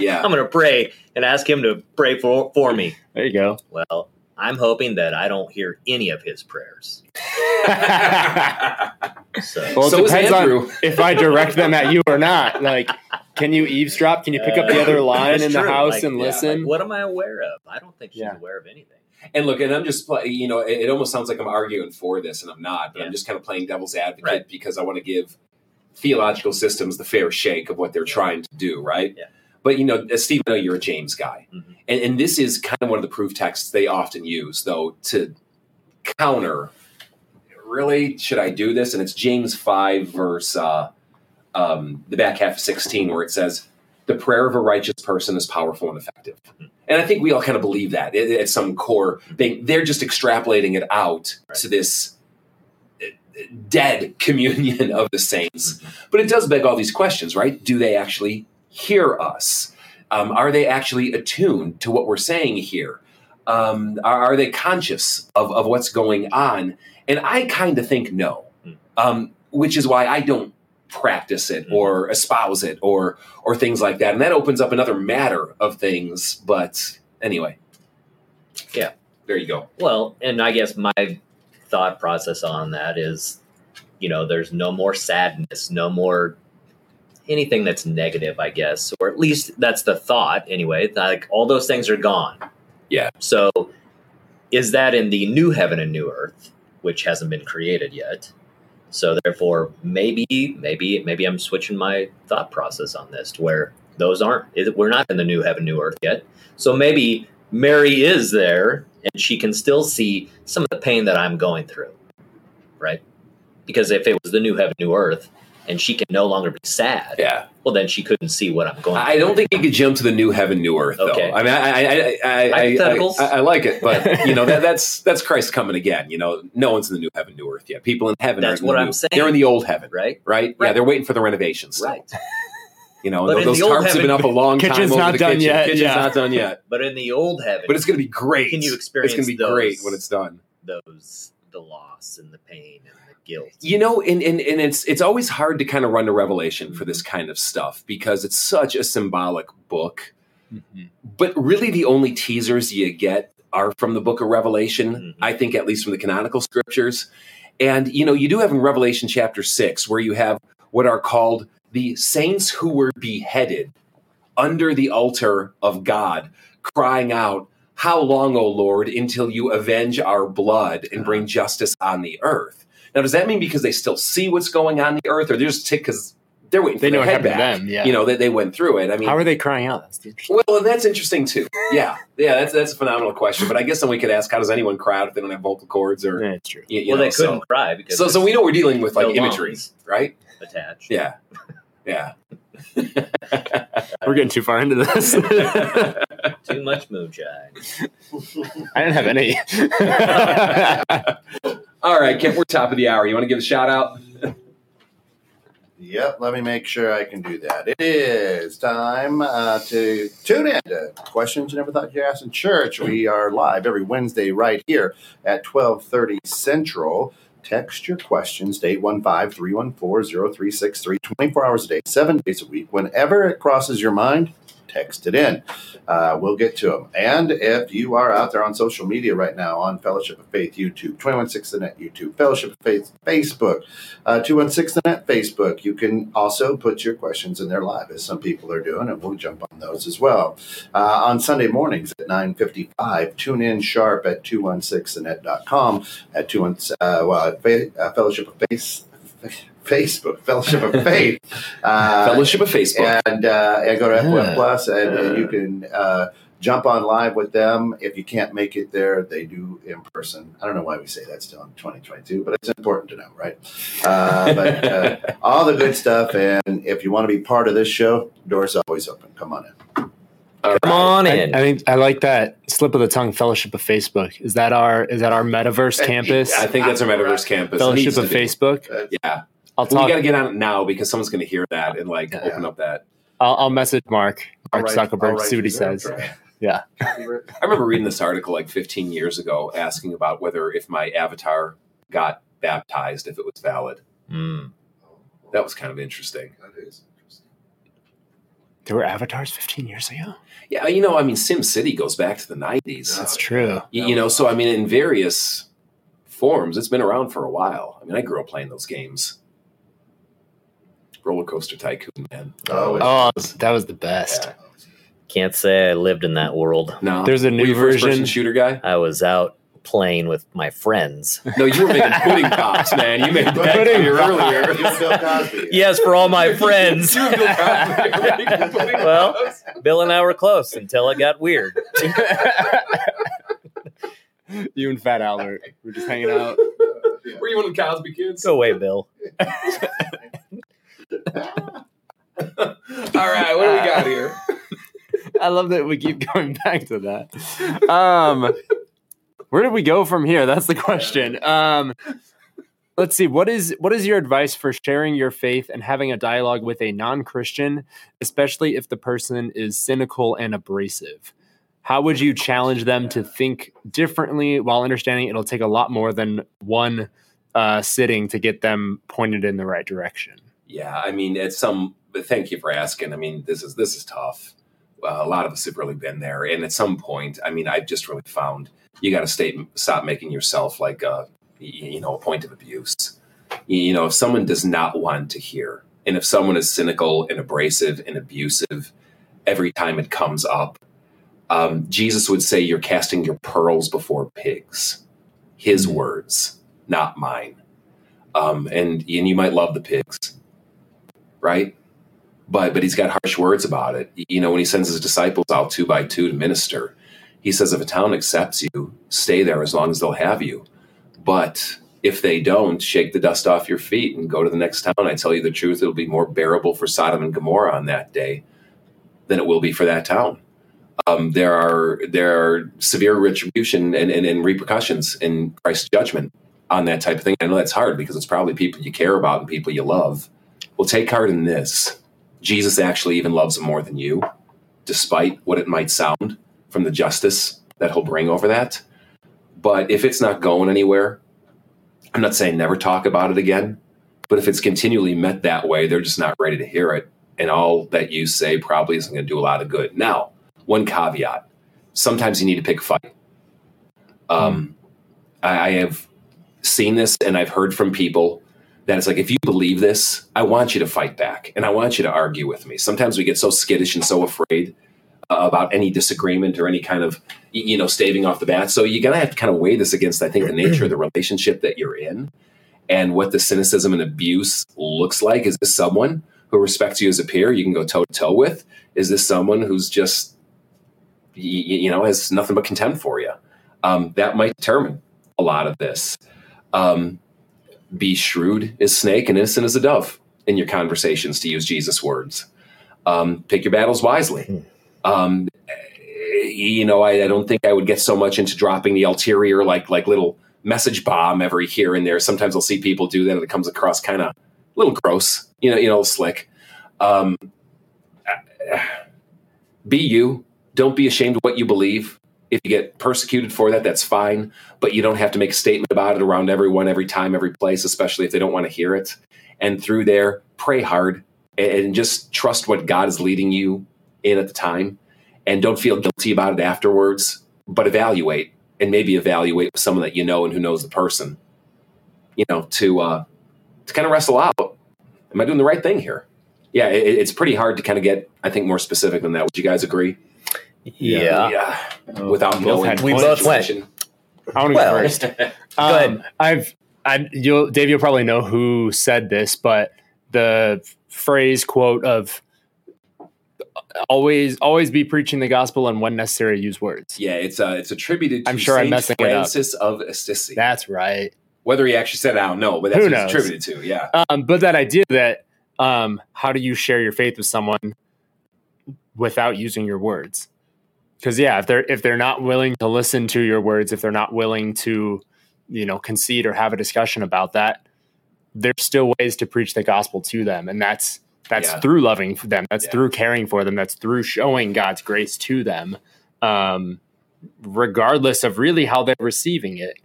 S1: Yeah,
S2: I'm gonna pray and ask him to pray for for me."
S3: There you go.
S2: Well, I'm hoping that I don't hear any of his prayers. So
S3: Well, it
S1: so
S3: depends on if I direct them at you or not. Like, can you eavesdrop? Can you pick up the other uh, line
S2: That's
S3: in the
S2: true.
S3: house
S2: Like,
S3: and
S1: yeah,
S3: listen?
S2: what am I aware of? I don't think she's
S3: Yeah.
S2: aware of anything.
S1: And look, and I'm just, play, you know, it, it almost sounds like I'm arguing for this, and I'm not. But
S2: Yeah.
S1: I'm just kind of playing devil's advocate
S2: Right.
S1: because I want to give theological systems the fair shake of what they're trying to do, right?
S2: Yeah.
S1: But you know, Steve, I know you're a James guy,
S2: Mhm.
S1: and, and this is kind of one of the proof texts they often use, though, to counter. Really, should I do this? And it's James five, verse uh, um, the back half of sixteen, where it says, "The prayer of a righteous person is powerful and effective." And I think we all kind of believe that at at some core thing. They're just extrapolating it out
S2: Right.
S1: to this uh, dead communion of the saints. But it does beg all these questions, right? Do they actually hear us? Um, are they actually attuned to what we're saying here? Um, are, are they conscious of, of what's going on? And I kind of think no,
S2: Hmm.
S1: um, which is why I don't practice it
S2: Mhm.
S1: or espouse it or or things like that. And that opens up another matter of things. But anyway,
S2: Yeah.
S1: there you go.
S2: Well, and I guess my thought process on that is, you know, there's no more sadness, no more anything that's negative, I guess, or at least that's the thought anyway. Like all those things are gone.
S1: Yeah.
S2: So is that in the new heaven and new earth, which hasn't been created yet? So therefore, maybe, maybe, maybe I'm switching my thought process on this to where those aren't. We're not in the new heaven, new earth yet. So maybe Mary is there, and she can still see some of the pain that I'm going through, right? Because if it was the new heaven, new earth, and she can no longer be sad,
S1: Yeah.
S2: well, then she couldn't see what I'm going.
S1: I don't think you could jump to the new heaven, new earth, though.
S2: Okay.
S1: I mean, I, I, I, I, I, I, I like it, but you know that that's that's Christ coming again. You know, no one's in the new heaven, new earth yet. People in heaven.
S2: That's
S1: aren't in
S2: what
S1: the
S2: I'm
S1: new-
S2: saying.
S1: They're in the old heaven,
S2: right?
S1: right? Yeah, they're waiting for the renovations. still.
S2: Right.
S1: You know,
S2: But
S1: those
S2: the old
S1: tarps have been up a long time.
S3: Kitchen's
S1: over
S3: not done
S1: kitchen.
S3: yet,
S1: Kitchen's
S3: yeah.
S1: not done yet.
S2: But in the old heaven,
S1: But it's going to be great.
S2: Can you experience?
S1: It's going to be
S2: those?
S1: great when it's done.
S2: those the loss and the pain and the guilt.
S1: You know, and, and, and it's it's always hard to kind of run to Revelation for this kind of stuff because it's such a symbolic book.
S3: Mhm.
S1: But really, the only teasers you get are from the book of Revelation,
S2: Mhm.
S1: I think, at least from the canonical scriptures. And, you know, you do have in Revelation chapter six, where you have what are called the saints who were beheaded under the altar of God, crying out, How long, O Lord, until you avenge our blood and bring justice on the earth? Now, does that mean because they still see what's going on the earth, or they're just ticked because they're waiting
S3: They
S1: for
S3: know
S1: their
S3: what
S1: head
S3: happened to them, yeah.
S1: You know, that they went through it. I mean,
S3: How are they crying out? That's
S1: well, and that's interesting too. Yeah, yeah, that's that's a phenomenal question. But I guess then we could ask, how does anyone cry out if they don't have vocal cords or?
S3: Yeah, it's true.
S1: You, you
S2: well,
S1: know,
S2: they couldn't
S1: so,
S2: cry because
S1: so so we know we're dealing with like
S2: No
S1: imagery, right?
S2: attached.
S1: Yeah, yeah.
S3: We're getting too far into this.
S2: Too much moonshine.
S3: I didn't have any.
S1: All right, Kip, we're top of the hour. You want to give a shout out?
S4: Yep, let me make sure I can do that. It is time uh, to tune in to questions you never thought you'd ask in church. We are live every Wednesday right here at 1230 Central. Text your questions to 815-314-0363, 24 hours a day, seven days a week. Whenever it crosses your mind, text it in. Uh, we'll get to them. And if you are out there on social media right now on Fellowship of Faith YouTube, 216 The Net YouTube, Fellowship of Faith Facebook, uh, 216 The Net Facebook, you can also put your questions in there live, as some people are doing, and we'll jump on those as well. Uh, on Sunday mornings at 9.55, tune in sharp at 216thenet.com, at 216, uh, well, at uh, Fellowship of Faith, Facebook, Fellowship of Faith. Uh,
S1: Fellowship of Facebook.
S4: and uh, and go to FOF
S3: Yeah.
S4: Plus, and, and you can uh, jump on live with them. If you can't make it there, they do in person. I don't know why we say that still in 2022, but it's important to know, right? Uh, but uh, all the good stuff, and if you want to be part of this show, doors always open. Come on in.
S1: All
S2: Come
S1: right.
S2: on
S3: I,
S2: in.
S3: I think I like that slip of the tongue. Fellowship of Facebook. Is that our is that our metaverse campus?
S1: I think that's our metaverse campus.
S3: Fellowship of
S1: to be.
S3: Facebook.
S4: Uh,
S1: Yeah,
S3: I'll
S1: well,
S3: talk.
S1: we got to get on it now because someone's going to hear that and like
S3: Yeah.
S1: open up that.
S3: I'll, I'll message Mark. Mark
S4: all right,
S3: Zuckerberg.
S4: all right,
S3: see what he says.
S4: right.
S3: Yeah.
S1: I remember reading this article like 15 years ago asking about whether if my avatar got baptized, if it was valid.
S2: Mm.
S1: That was kind of interesting.
S4: That is.
S3: There were avatars 15 years ago.
S1: Yeah, you know, I mean, Sim City goes back to the 90s.
S3: That's true.
S1: You, you know, so I mean, in various forms, it's been around for a while. I mean, I grew up playing those games. Roller Coaster Tycoon, man.
S4: Oh,
S3: Oh, that was the best.
S1: Yeah.
S2: Can't say I lived in that world.
S1: No,
S3: There's a
S1: Were
S3: new
S1: you
S3: version.
S1: shooter guy.
S2: I was out playing with my friends.
S1: No, you were making pudding pops, man. You made that
S3: Pudding pops.
S1: earlier.
S4: You're Cosby.
S2: yes, for all my friends.
S1: You and Bill Cosby were making pudding
S2: Well. Bill and I were close until it got weird.
S3: you and Fat Albert were just hanging out.
S1: were you one of the Cosby kids?
S2: Go away, Bill.
S1: All right, what do we got here?
S3: I love that we keep going back to that. Um, where did we go from here? That's the question. Um, let's see. What is what is your advice for sharing your faith and having a dialogue with a non-Christian, especially if the person is cynical and abrasive? How would you challenge them to think differently while understanding it'll take a lot more than one uh, sitting to get them pointed in the right direction?
S1: Yeah, I mean, it's some. But thank you for asking. I mean, this is this is tough. Uh, a lot of us have really been there, and at some point, I mean, I've just really found you got to stay stop making yourself like a you know a point of abuse. You you know, if someone does not want to hear, and if someone is cynical and abrasive and abusive every time it comes up, um, Jesus would say, "You're casting your pearls before pigs." His words, not mine. Um, and and you might love the pigs, right? But but he's got harsh words about it. You know, when he sends his disciples out two by two to minister, he says, if a town accepts you, stay there as long as they'll have you. But if they don't, shake the dust off your feet and go to the next town. I tell you the truth, it'll be more bearable for Sodom and Gomorrah on that day than it will be for that town. Um, there are there are severe retribution and, and, and repercussions in Christ's judgment on that type of thing. I know that's hard because it's probably people you care about and people you love. Well, take heart in this. Jesus actually even loves them more than you, despite what it might sound from the justice that he'll bring over that. But if it's not going anywhere, I'm not saying never talk about it again, but if it's continually met that way, they're just not ready to hear it. And all that you say probably isn't going to do a lot of good. Now, one caveat sometimes you need to pick a fight. Um, I, I have seen this and I've heard from people that it's like if you believe this, I want you to fight back and I want you to argue with me. Sometimes we get so skittish and so afraid uh, about any disagreement or any kind of you know staving off the bat. So you're gonna have to kind of weigh this against I think the nature of the relationship that you're in and what the cynicism and abuse looks like. Is this someone who respects you as a peer you can go toe to toe with? Is this someone who's just you, you know has nothing but contempt for you? Um, that might determine a lot of this. Um, be shrewd as snake and innocent as a dove in your conversations, to use Jesus' words. Um, pick your battles wisely. Um, you know, I, I, don't think I would get so much into dropping the ulterior, like like little message bomb every here and there. Sometimes I'll see people do that, and it comes across kind of a little gross, you know, you know, slick. Um, be you. Don't be ashamed of what you believe. If you get persecuted for that, that's fine. But you don't have to make a statement about it around everyone, every time, every place, especially if they don't want to hear it. And through there, pray hard and just trust what God is leading you in at the time. And don't feel guilty about it afterwards, but evaluate and maybe evaluate with someone that you know and who knows the person, you know, to uh, to kind of wrestle out. Am I doing the right thing here? Yeah, it, it's pretty hard to kind of get, I think, more specific than that. Would you guys agree?
S2: Yeah.
S1: Yeah. Without
S3: both
S1: knowing,
S3: had
S2: We both went.
S3: I want to
S2: Well,
S3: go first.
S2: ahead.
S3: Um, I've, I, you'll, Dave, you'll probably know who said this, but the phrase quote of always, always be preaching the gospel and when necessary, use words.
S1: Yeah, it's uh, it's attributed to
S3: I'm sure I'm
S1: Saint
S3: messing it up.
S1: Of Assisi.
S3: That's right.
S1: Whether he actually said it, I don't know, but that's
S3: Who
S1: what it's
S3: knows?
S1: attributed to. Yeah,
S3: Um, but that idea that um, how do you share your faith with someone without using your words? Because yeah, if they're if they're not willing to listen to your words, if they're not willing to, you know, concede or have a discussion about that, there's still ways to preach the gospel to them, and that's that's
S1: Yeah.
S3: through loving them, that's
S1: Yeah.
S3: through caring for them, that's through showing God's grace to them, um, regardless of really how they're receiving it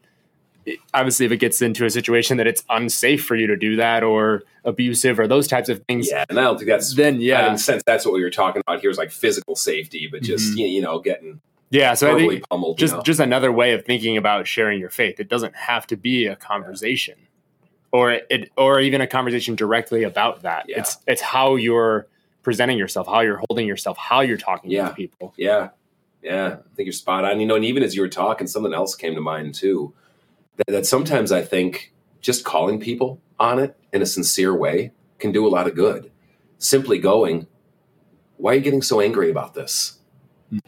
S3: obviously if it gets into a situation that it's unsafe for you to do that or abusive or those types of things
S1: yeah, and I don't think that's.
S3: then
S1: Yeah, in a sense, that's what we were talking about here is like physical safety, but just
S3: Mhm.
S1: you, know getting
S3: yeah so i think
S1: pummeled.
S3: just
S1: you know?
S3: just another way of thinking about sharing your faith it doesn't have to be a conversation or it or even a conversation directly about that
S1: Yeah.
S3: it's it's how you're presenting yourself how you're holding yourself how you're talking
S1: Yeah.
S3: to people
S1: Yeah. Yeah. I think you're spot on. You know, and even as you were talking, something else came to mind too. That, that sometimes I think just calling people on it in a sincere way can do a lot of good. Simply going, why are you getting so angry about this? Hmm.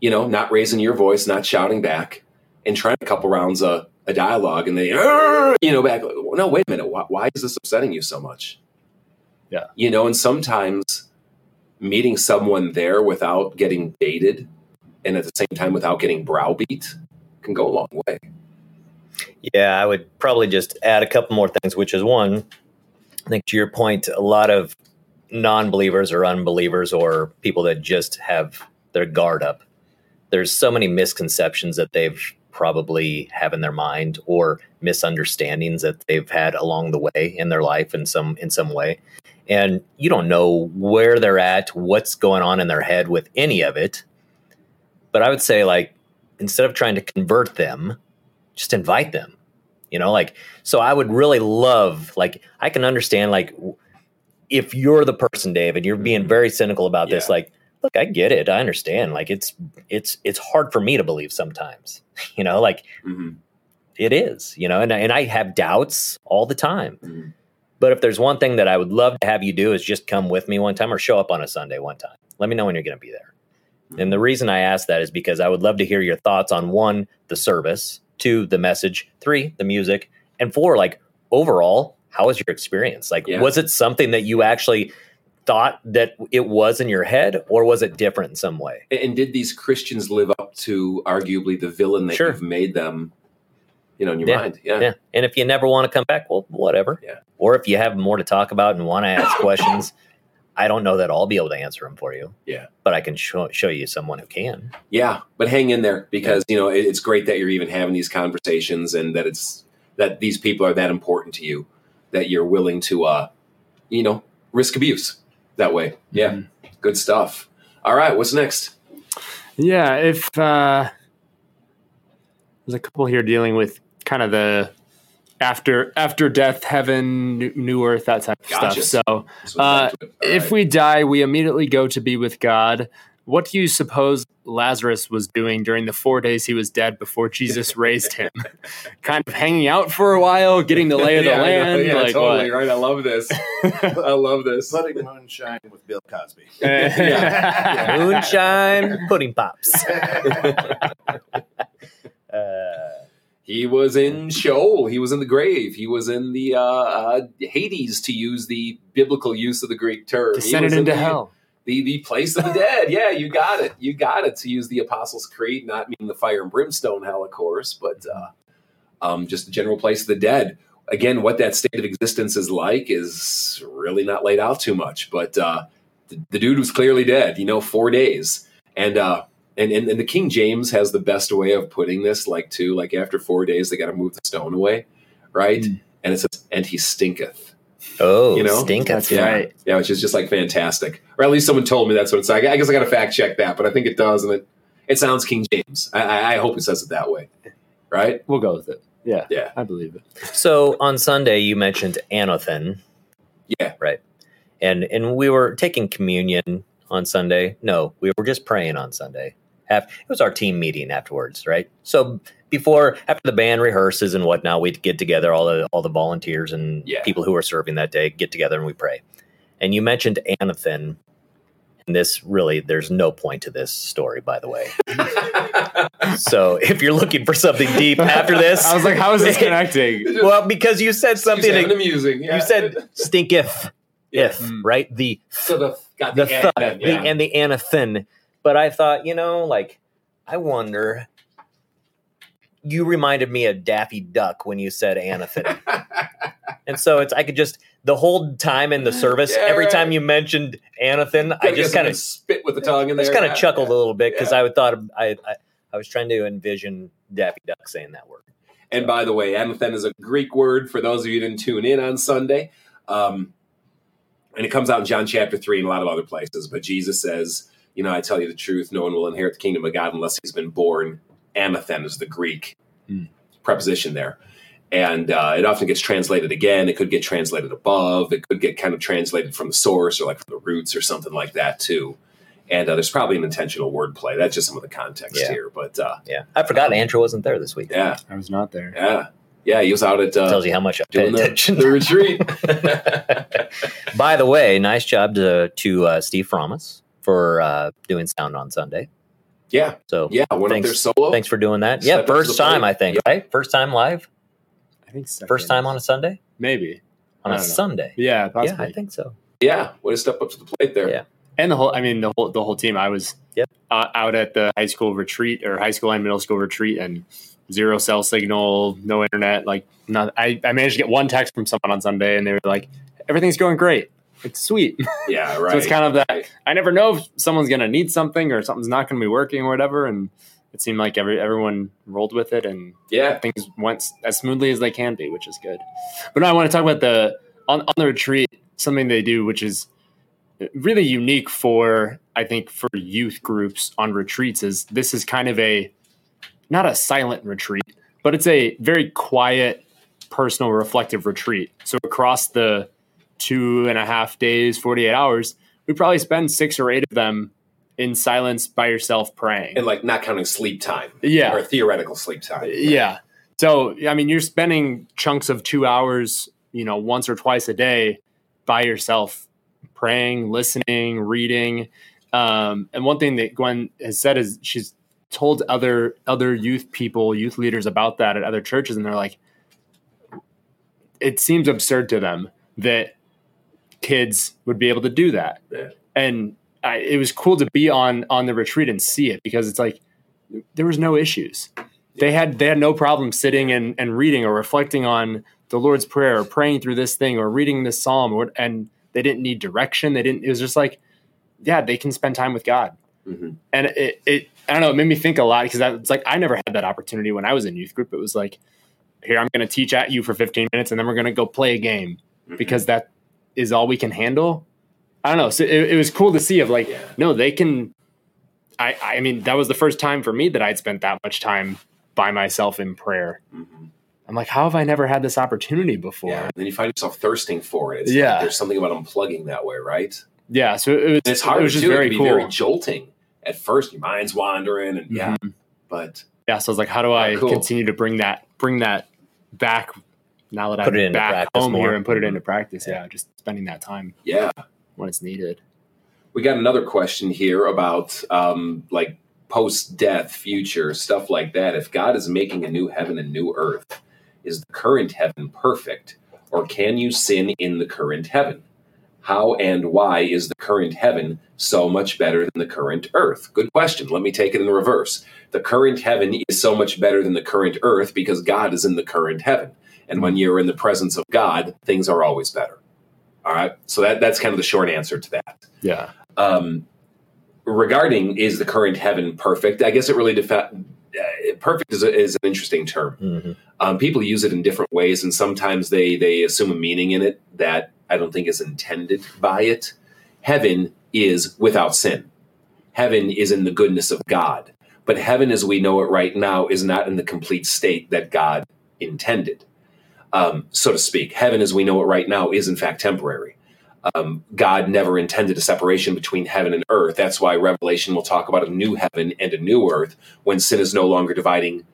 S1: You know, not raising your voice, not shouting back, and trying a couple rounds of a dialogue, and they, you know, back. No, wait a minute. Why, why is this upsetting you so much?
S3: Yeah.
S1: You know, and sometimes meeting someone there without getting baited and at the same time without getting browbeat can go a long way.
S2: Yeah, I would probably just add a couple more things, which is one, I think to your point, a lot of non believers or unbelievers or people that just have their guard up, there's so many misconceptions that they've probably have in their mind or misunderstandings that they've had along the way in their life in some in some way. And you don't know where they're at what's going on in their head with any of it. But i would say like instead of trying to convert them just invite them you know like so i would really love like i can understand like if you're the person david you're being very cynical about this like look i get it i understand like it's it's it's hard for me to believe sometimes you know like
S1: hmm
S2: it is you know and, and i have doubts all the time.
S1: Hmm
S2: but if there's one thing that i would love to have you do is just come with me one time or show up on a sunday one time. Let me know when you're going to be there. And the reason I ask that is because I would love to hear your thoughts on one, the service, two, the message, three, the music, and four, like overall, how was your experience? Like,
S1: Yeah.
S2: was it something that you actually thought that it was in your head, or was it different in some way?
S1: And, did these Christians live up to arguably the villain that
S2: Sure.
S1: you've made them? You know, in your
S2: Yeah.
S1: mind, yeah.
S2: Yeah. And if you never want to come back, well, whatever.
S1: Yeah.
S2: Or if you have more to talk about and want to ask questions, I don't know that I'll be able to answer them for you.
S1: Yeah.
S2: But I can show, show you someone who can.
S1: Yeah, but hang in there because you know it, it's great that you're even having these conversations and that it's that these people are that important to you that you're willing to uh you know risk abuse that way. Yeah,
S3: Mm-hmm.
S1: good stuff. All right, what's next?
S3: Yeah, if uh, there's a couple here dealing with kind of the after after death, heaven, new, new earth, that type of
S1: Gotcha.
S3: stuff. So
S1: So
S3: Uh,
S1: back to it. All
S3: if
S1: right.
S3: we die, we immediately go to be with God. What do you suppose Lazarus was doing during the four days he was dead before Jesus raised him? kind of hanging out for a while, getting the lay of the
S1: Yeah, I know.
S3: land.
S1: yeah,
S3: like
S1: totally
S3: what?
S1: right. I love this. I love this.
S4: Putting moonshine with Bill Cosby.
S3: Yeah.
S2: Moonshine pudding pops. uh,
S1: He was in Sheol. He was in the grave. He was in the uh, uh, Hades, to use the biblical use of the Greek term. He
S3: Descended
S1: was in
S3: into
S1: the-
S3: hell.
S1: The, the place of the dead. Yeah, you got it. You got it. To use the Apostles' Creed, not meaning the fire and brimstone hell, of course, but uh, um, just the general place of the dead. Again, what that state of existence is like is really not laid out too much. But uh, the, the dude was clearly dead. You know, four days, and uh, and, and and the King James has the best way of putting this, like too, like after four days they got to move the stone away, right?
S3: Mm.
S1: And it says, "And he stinketh."
S2: oh,
S1: You know?
S2: stinketh.
S1: Yeah.
S3: right.
S1: Yeah, which is just like fantastic. Or at least someone told me that's what it's like. I guess I got to fact check that, but I think it does, and it it sounds King James. I, I, I hope it says it that way, right?
S3: We'll go with it. Yeah.
S1: Yeah.
S3: I believe it.
S2: So on Sunday, you mentioned anothen.
S1: Yeah.
S2: Right. And and we were taking communion on Sunday. No, we were just praying on Sunday. Af- It was our team meeting afterwards, right? So before, after the band rehearses and whatnot, we'd get together, all the all the volunteers and
S1: Yeah.
S2: people who are serving that day get together and we pray. And you mentioned anothen, and this really, there's no point to this story, by the way. So if you're looking for something deep after this,
S3: I was like, how is this connecting?
S2: well, because you said something.
S1: Something
S2: that-
S1: amusing. Yeah.
S2: you said stinketh, if
S3: Mm.
S2: right? The
S1: so the got
S2: the,
S1: the,
S2: th-
S1: and,
S2: the
S1: yeah.
S2: and the anothen. But I thought, you know, like I wonder. You reminded me of Daffy Duck when you said anothen, and so it's I could just the whole time in the service,
S1: Yeah,
S2: every
S1: right.
S2: time you mentioned anothen, I just kind of
S1: spit with the tongue in there.
S2: just kind of chuckled a little bit because
S1: Yeah.
S2: I would thought I, I I was trying to envision Daffy Duck saying that word.
S1: And by the way, anothen is a Greek word for those of you who didn't tune in on Sunday. Um, and it comes out in John chapter 3 and a lot of other places. But Jesus says, You know, I tell you the truth, no one will inherit the kingdom of God unless he's been born. Anothen is the Greek
S3: Hmm.
S1: preposition there. And uh, it often gets translated again. It could get translated above. It could get kind of translated from the source or like from the roots or something like that, too. And uh, there's probably an intentional wordplay. That's just some of the context
S2: Yeah.
S1: here. But uh,
S2: Yeah, I forgot Andrew wasn't there this week.
S1: yeah,
S3: I was not there.
S1: yeah. Yeah, he was out at uh,
S2: Tells you how much I pay
S1: doing the,
S2: attention.
S1: the retreat.
S2: By the way, nice job to to uh, Steve Fromas for uh, doing sound on Sunday.
S1: yeah,
S2: So
S1: yeah, went
S2: Thanks.
S1: up there solo.
S2: thanks for doing that. Yeah, first
S1: the plate.
S2: time I think, right? First time live,
S3: I think second.
S2: first time on a Sunday,
S3: maybe
S2: on a
S3: know.
S2: Sunday.
S3: Yeah,
S2: Yeah. I think so.
S1: Yeah, way to step up to the plate there.
S2: Yeah.
S3: and the whole. I mean, the whole the whole team. I was
S2: Yep.
S3: uh, out at the high school retreat or high school and middle school retreat, and zero cell signal, no internet. Like, not. I I managed to get one text from someone on Sunday, and they were like, "Everything's going great." It's sweet.
S1: Yeah, right.
S3: So it's kind of that.
S1: Right.
S3: I never know if someone's going to need something or something's not going to be working or whatever. And it seemed like every everyone rolled with it, and
S1: Yeah,
S3: things went as smoothly as they can be, which is good. But no, I want to talk about the on, on the retreat something they do, which is really unique for I think for youth groups on retreats. Is this is kind of a not a silent retreat, but it's a very quiet, personal, reflective retreat. So across the two and a half days, forty eight hours, we probably spend six or eight of them in silence by yourself praying.
S1: and like not counting sleep time.
S3: Yeah.
S1: or theoretical sleep time.
S3: Yeah. So, I mean, you're spending chunks of two hours, you know, once or twice a day by yourself, praying, listening, reading. Um, and one thing that Gwen has said is she's told other other youth people, youth leaders about that at other churches, and they're like, it seems absurd to them that kids would be able to do that.
S1: Yeah.
S3: And I, it was cool to be on on the retreat and see it because it's like there was no issues they had they had no problem sitting and, and reading or reflecting on the Lord's prayer or praying through this thing or reading this psalm or and they didn't need direction. They didn't. It was just like, yeah, they can spend time with God.
S1: Mhm.
S3: And it, it I don't know, it made me think a lot because it's like I never had that opportunity when I was in youth group. It was like, here I'm going to teach at you for 15 minutes and then we're going to go play a game
S1: Mhm.
S3: because that is all we can handle. I don't know. So it, it was cool to see of like,
S1: Yeah.
S3: no, they can. I I mean, that was the first time for me that I'd spent that much time by myself in prayer.
S1: Mhm.
S3: I'm like, how have I never had this opportunity before?
S1: Yeah.
S3: Yeah.
S1: And then you find yourself thirsting for it. It's
S3: Yeah.
S1: like there's something about unplugging that way, right? Yeah.
S3: So it was,
S1: And it's hard
S3: it was just
S1: too.
S3: very
S1: it can
S3: cool.
S1: be very jolting at first. Your mind's wandering, and yeah,
S3: Mhm.
S1: but
S3: yeah. So I was like, how do I
S1: Yeah, cool.
S3: continue to bring that bring that back now that
S2: Put
S3: I'm
S2: it into
S3: back
S2: practice
S3: home
S2: more.
S3: here and put it into practice?
S2: Yeah.
S3: Yeah. just spending that time
S1: yeah.
S3: when it's needed.
S1: We got another question here about um, like post death, future stuff like that. If God is making a new heaven and new earth, is the current heaven perfect, or can you sin in the current heaven? How and why is the current heaven so much better than the current earth? Good question. Let me take it in the reverse. The current heaven is so much better than the current earth because God is in the current heaven. And when you're in the presence of God, things are always better. All right. So that, that's kind of the short answer to that
S3: Yeah.
S1: um, regarding is the current heaven perfect? I guess it really defi- uh, perfect is, a, is an interesting term.
S2: Mhm.
S1: Um, people use it in different ways, and sometimes they they assume a meaning in it that I don't think is intended by it. Heaven is without sin. Heaven is in the goodness of God, but heaven, as we know it right now, is not in the complete state that God intended, um, so to speak. Heaven, as we know it right now, is in fact temporary um, God never intended a separation between heaven and earth. That's why Revelation will talk about a new heaven and a new earth when sin is no longer dividing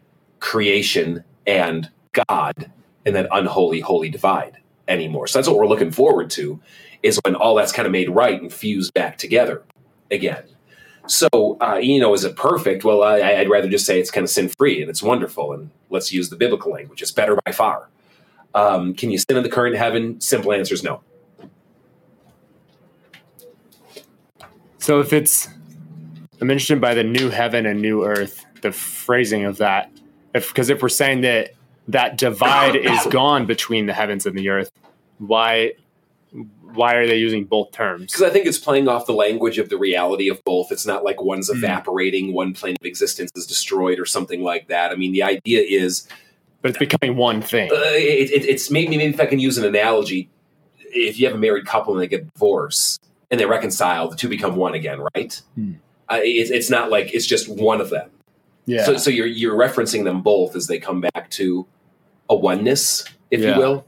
S1: creation and God in that unholy, holy divide anymore. So that's what we're looking forward to is when all that's kind of made right and fused back together again. So, uh, you know, is it perfect? Well, I, I'd rather just say it's kind of sin free and it's wonderful. And let's use the biblical language. It's better by far. Um, can you sin in the current heaven? Simple answer is no.
S3: So if it's I'm interested by the new heaven and new earth, the phrasing of that. Because if we're saying that that divide is gone between the heavens and the earth, why why are they using both terms?
S1: because I think it's playing off the language of the reality of both. It's not like one's
S3: Hmm.
S1: evaporating, one plane of existence is destroyed, or something like that. I mean, the idea is
S3: But it's becoming one thing.
S1: uh, it, it, it's maybe maybe if I can use an analogy, if you have a married couple and they get divorced and they reconcile, the two become one again, right?
S3: Hmm.
S1: Uh, it, it's not like it's just one of them.
S3: Yeah.
S1: So, so you're you're referencing them both as they come back to a oneness, if
S3: Yeah.
S1: you will.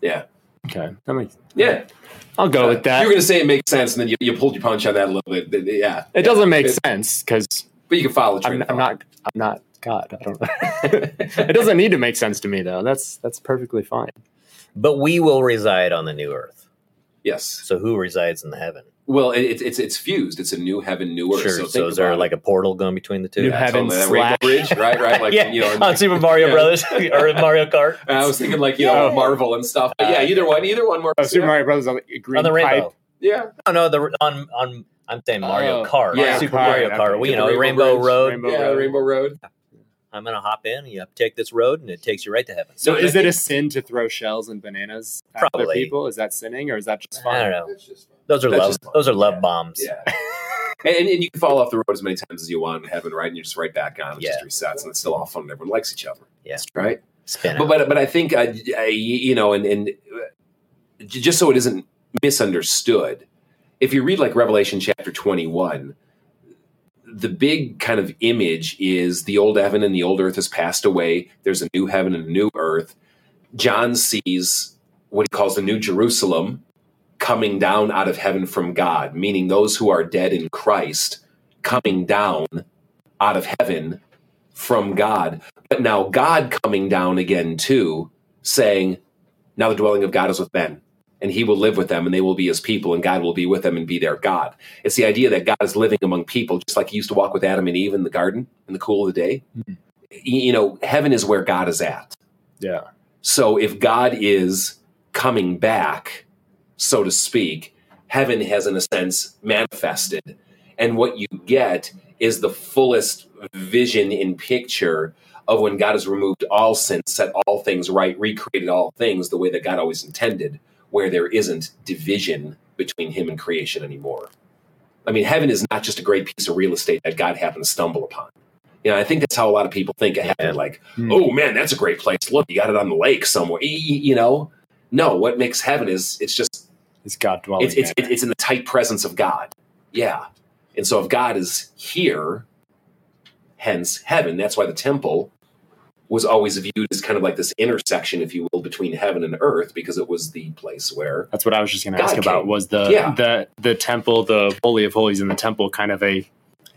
S1: Yeah,
S3: okay. That makes,
S1: yeah.
S3: I'll go with that.
S1: You're going to say it makes sense, and then you, you pulled your punch on that a little bit. Yeah,
S3: it doesn't make
S1: It-
S3: sense because
S1: but you can follow. the train
S3: I'm, I'm not I'm not God. I don't. Know. it doesn't need to make sense to me though. That's that's perfectly fine.
S2: But we will reside on the new earth.
S1: Yes.
S2: So who resides in the heaven?
S1: Well, it, it's it's it's fused. It's a new heaven, new earth.
S2: Sure.
S1: So,
S2: So, is there
S1: about
S2: like a portal going between the two?
S3: New
S1: Yeah,
S3: heaven
S1: totally. That
S3: slash-
S1: Bridge, right? Right. Like
S2: yeah,
S1: you know,
S2: on Super Mario
S1: Yeah.
S2: Brothers or Mario Kart
S1: I was thinking like you know Marvel and stuff. But yeah, either one, either one works.
S3: Oh, Super
S1: yeah.
S3: Mario Brothers on the green
S2: on the rainbow.
S3: pipe.
S1: Yeah.
S2: Oh no, the on on I'm saying Mario
S3: Oh,
S2: Kart.
S1: yeah,
S2: Super
S3: Kart,
S2: Mario
S3: okay.
S2: Kart. Well, you know, Rainbow,
S1: Rainbow
S2: Road.
S3: Rainbow
S1: yeah,
S3: Road.
S1: Rainbow Road.
S2: I'm gonna hop in. And you take this road, and it takes you right to heaven.
S3: So
S1: No,
S3: is it a sin to throw shells and bananas at other people? Is that sinning or is that just fun?
S2: I don't know.
S4: It's just fun.
S2: Those are
S1: That's
S2: love. Those are love
S1: Yeah.
S2: bombs.
S1: Yeah. and, and you can fall off the road as many times as you want in heaven, right? And you're just right back on. It
S2: Yeah.
S1: just resets, and it's still all fun. and Everyone likes each other.
S2: Yeah.
S1: Right.
S2: Spin
S1: But but but I think uh, I, you know, and and uh, just so it isn't misunderstood, if you read like Revelation chapter twenty one, the big kind of image is the old heaven and the old earth has passed away. There's a new heaven and a new earth. John sees what he calls the new Jerusalem coming down out of heaven from God, meaning those who are dead in Christ coming down out of heaven from God. But now God coming down again too, saying, Now the dwelling of God is with men, and he will live with them, and they will be his people, and God will be with them and be their God. It's the idea that God is living among people, just like he used to walk with Adam and Eve in the garden in the cool of the day.
S3: Mhm.
S1: You know, heaven is where God is at.
S3: Yeah.
S1: So if God is coming back, so to speak, heaven has, in a sense, manifested. And what you get is the fullest vision in picture of when God has removed all sin, set all things right, recreated all things the way that God always intended, where there isn't division between Him and creation anymore. I mean, heaven is not just a great piece of real estate that God happened to stumble upon. You know, I think that's how a lot of people think of heaven. Like,
S3: Hmm.
S1: oh man, that's a great place. Look, you got it on the lake somewhere. You know, no. What makes heaven is it's just
S3: It's God dwelling.
S1: it's it's it's in the tight presence of God. Yeah, and so if God is here, hence heaven. That's why the temple was always viewed as kind of like this intersection, if you will, between heaven and earth, because it was the place where
S3: That's what I was just going to ask
S1: God
S3: about. Was the
S1: Yeah.
S3: the the temple, the holy of holies in the temple, kind of a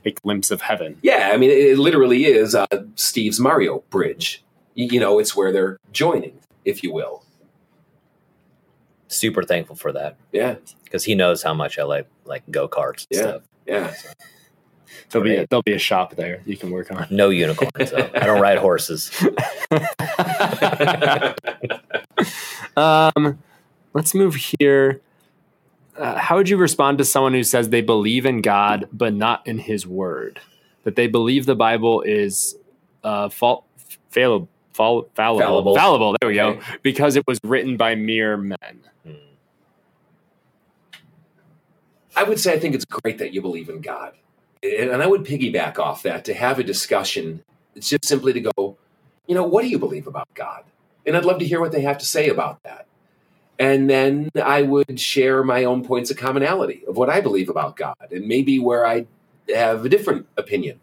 S3: a glimpse of heaven?
S1: Yeah, I mean, it, it literally is uh, Steve's Mario Bridge. You, you know, it's where they're joining, if you will.
S2: Super thankful for that
S1: Yeah,
S2: because he knows how much I like like go karts
S1: Yeah.
S2: stuff.
S1: yeah.
S3: There'll be a, there'll be a shop there you can work on.
S2: No unicorns. though. I don't ride horses.
S3: um, let's move here. Uh, how would you respond to someone who says they believe in God but not in His Word? That they believe the Bible is uh, fall, fail, fall, fallible,
S2: Fallible.
S3: fallible. There we go,
S1: Okay.
S3: because it was written by mere men.
S2: Hmm.
S1: I would say I think it's great that you believe in God. And I would piggyback off that to have a discussion. It's just simply to go, you know, what do you believe about God? And I'd love to hear what they have to say about that. And then I would share my own points of commonality of what I believe about God and maybe where I have a different opinion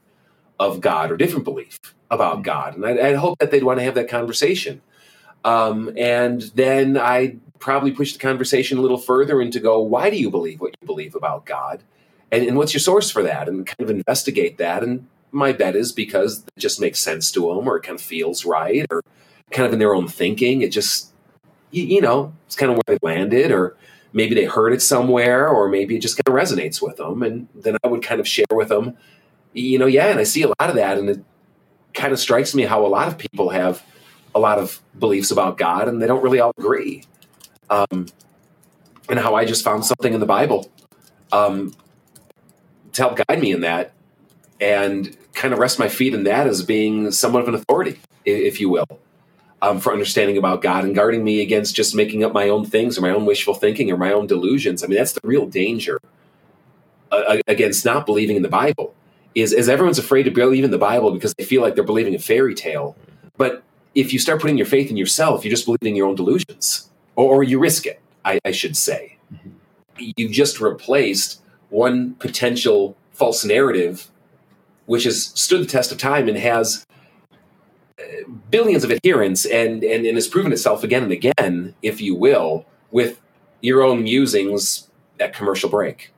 S1: of God or different belief about God. And I, I hope that they'd want to have that conversation. Um, and then I'd probably push the conversation a little further and to go, why do you believe what you believe about God? And, and what's your source for that? And kind of investigate that. And my bet is because it just makes sense to them or it kind of feels right or kind of in their own thinking. It just, you, you know, it's kind of where they landed or maybe they heard it somewhere or maybe it just kind of resonates with them. And then I would kind of share with them, you know, yeah, and I see a lot of that. And it kind of strikes me how a lot of people have a lot of beliefs about God and they don't really all agree. Um, and how I just found something in the Bible um, to help guide me in that and kind of rest my feet in that as being somewhat of an authority, if you will, um, for understanding about God and guarding me against just making up my own things or my own wishful thinking or my own delusions. I mean, that's the real danger uh, against not believing in the Bible. Is, is everyone's afraid to believe in the Bible because they feel like they're believing a fairy tale. But if you start putting your faith in yourself, you're just believing your own delusions, or, or you risk it. I, I should say. You've just replaced one potential false narrative, which has stood the test of time and has uh, billions of adherents and, and, and has proven itself again and again, if you will, with your own musings at commercial break.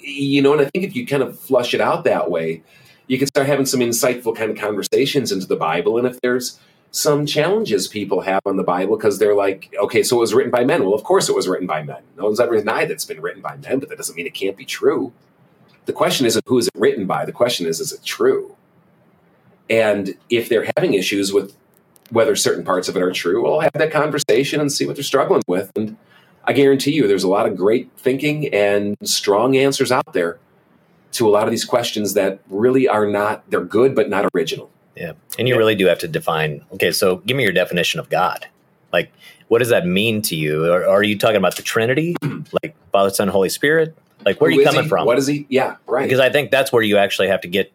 S1: You know, and I think if you kind of flush it out that way, you can start having some insightful kind of conversations into the Bible. And if there's some challenges people have on the Bible because they're like, okay, so it was written by men. Well, of course it was written by men. No one's ever denied that it's been written by men, but that doesn't mean it can't be true. The question isn't who is it written by. The question is, is it true? And if they're having issues with whether certain parts of it are true, we'll have that conversation and see what they're struggling with. And I guarantee you, there's a lot of great thinking and strong answers out there to a lot of these questions that really are not, they're good, but not original.
S2: Yeah. And you really do have to define okay, so give me your definition of God. Like, what does that mean to you? Are, are you talking about the Trinity, like Father, Son, Holy Spirit? Like, where are you coming
S1: he?
S2: from?
S1: What is he? Yeah, right.
S2: Because I think that's where you actually have to get,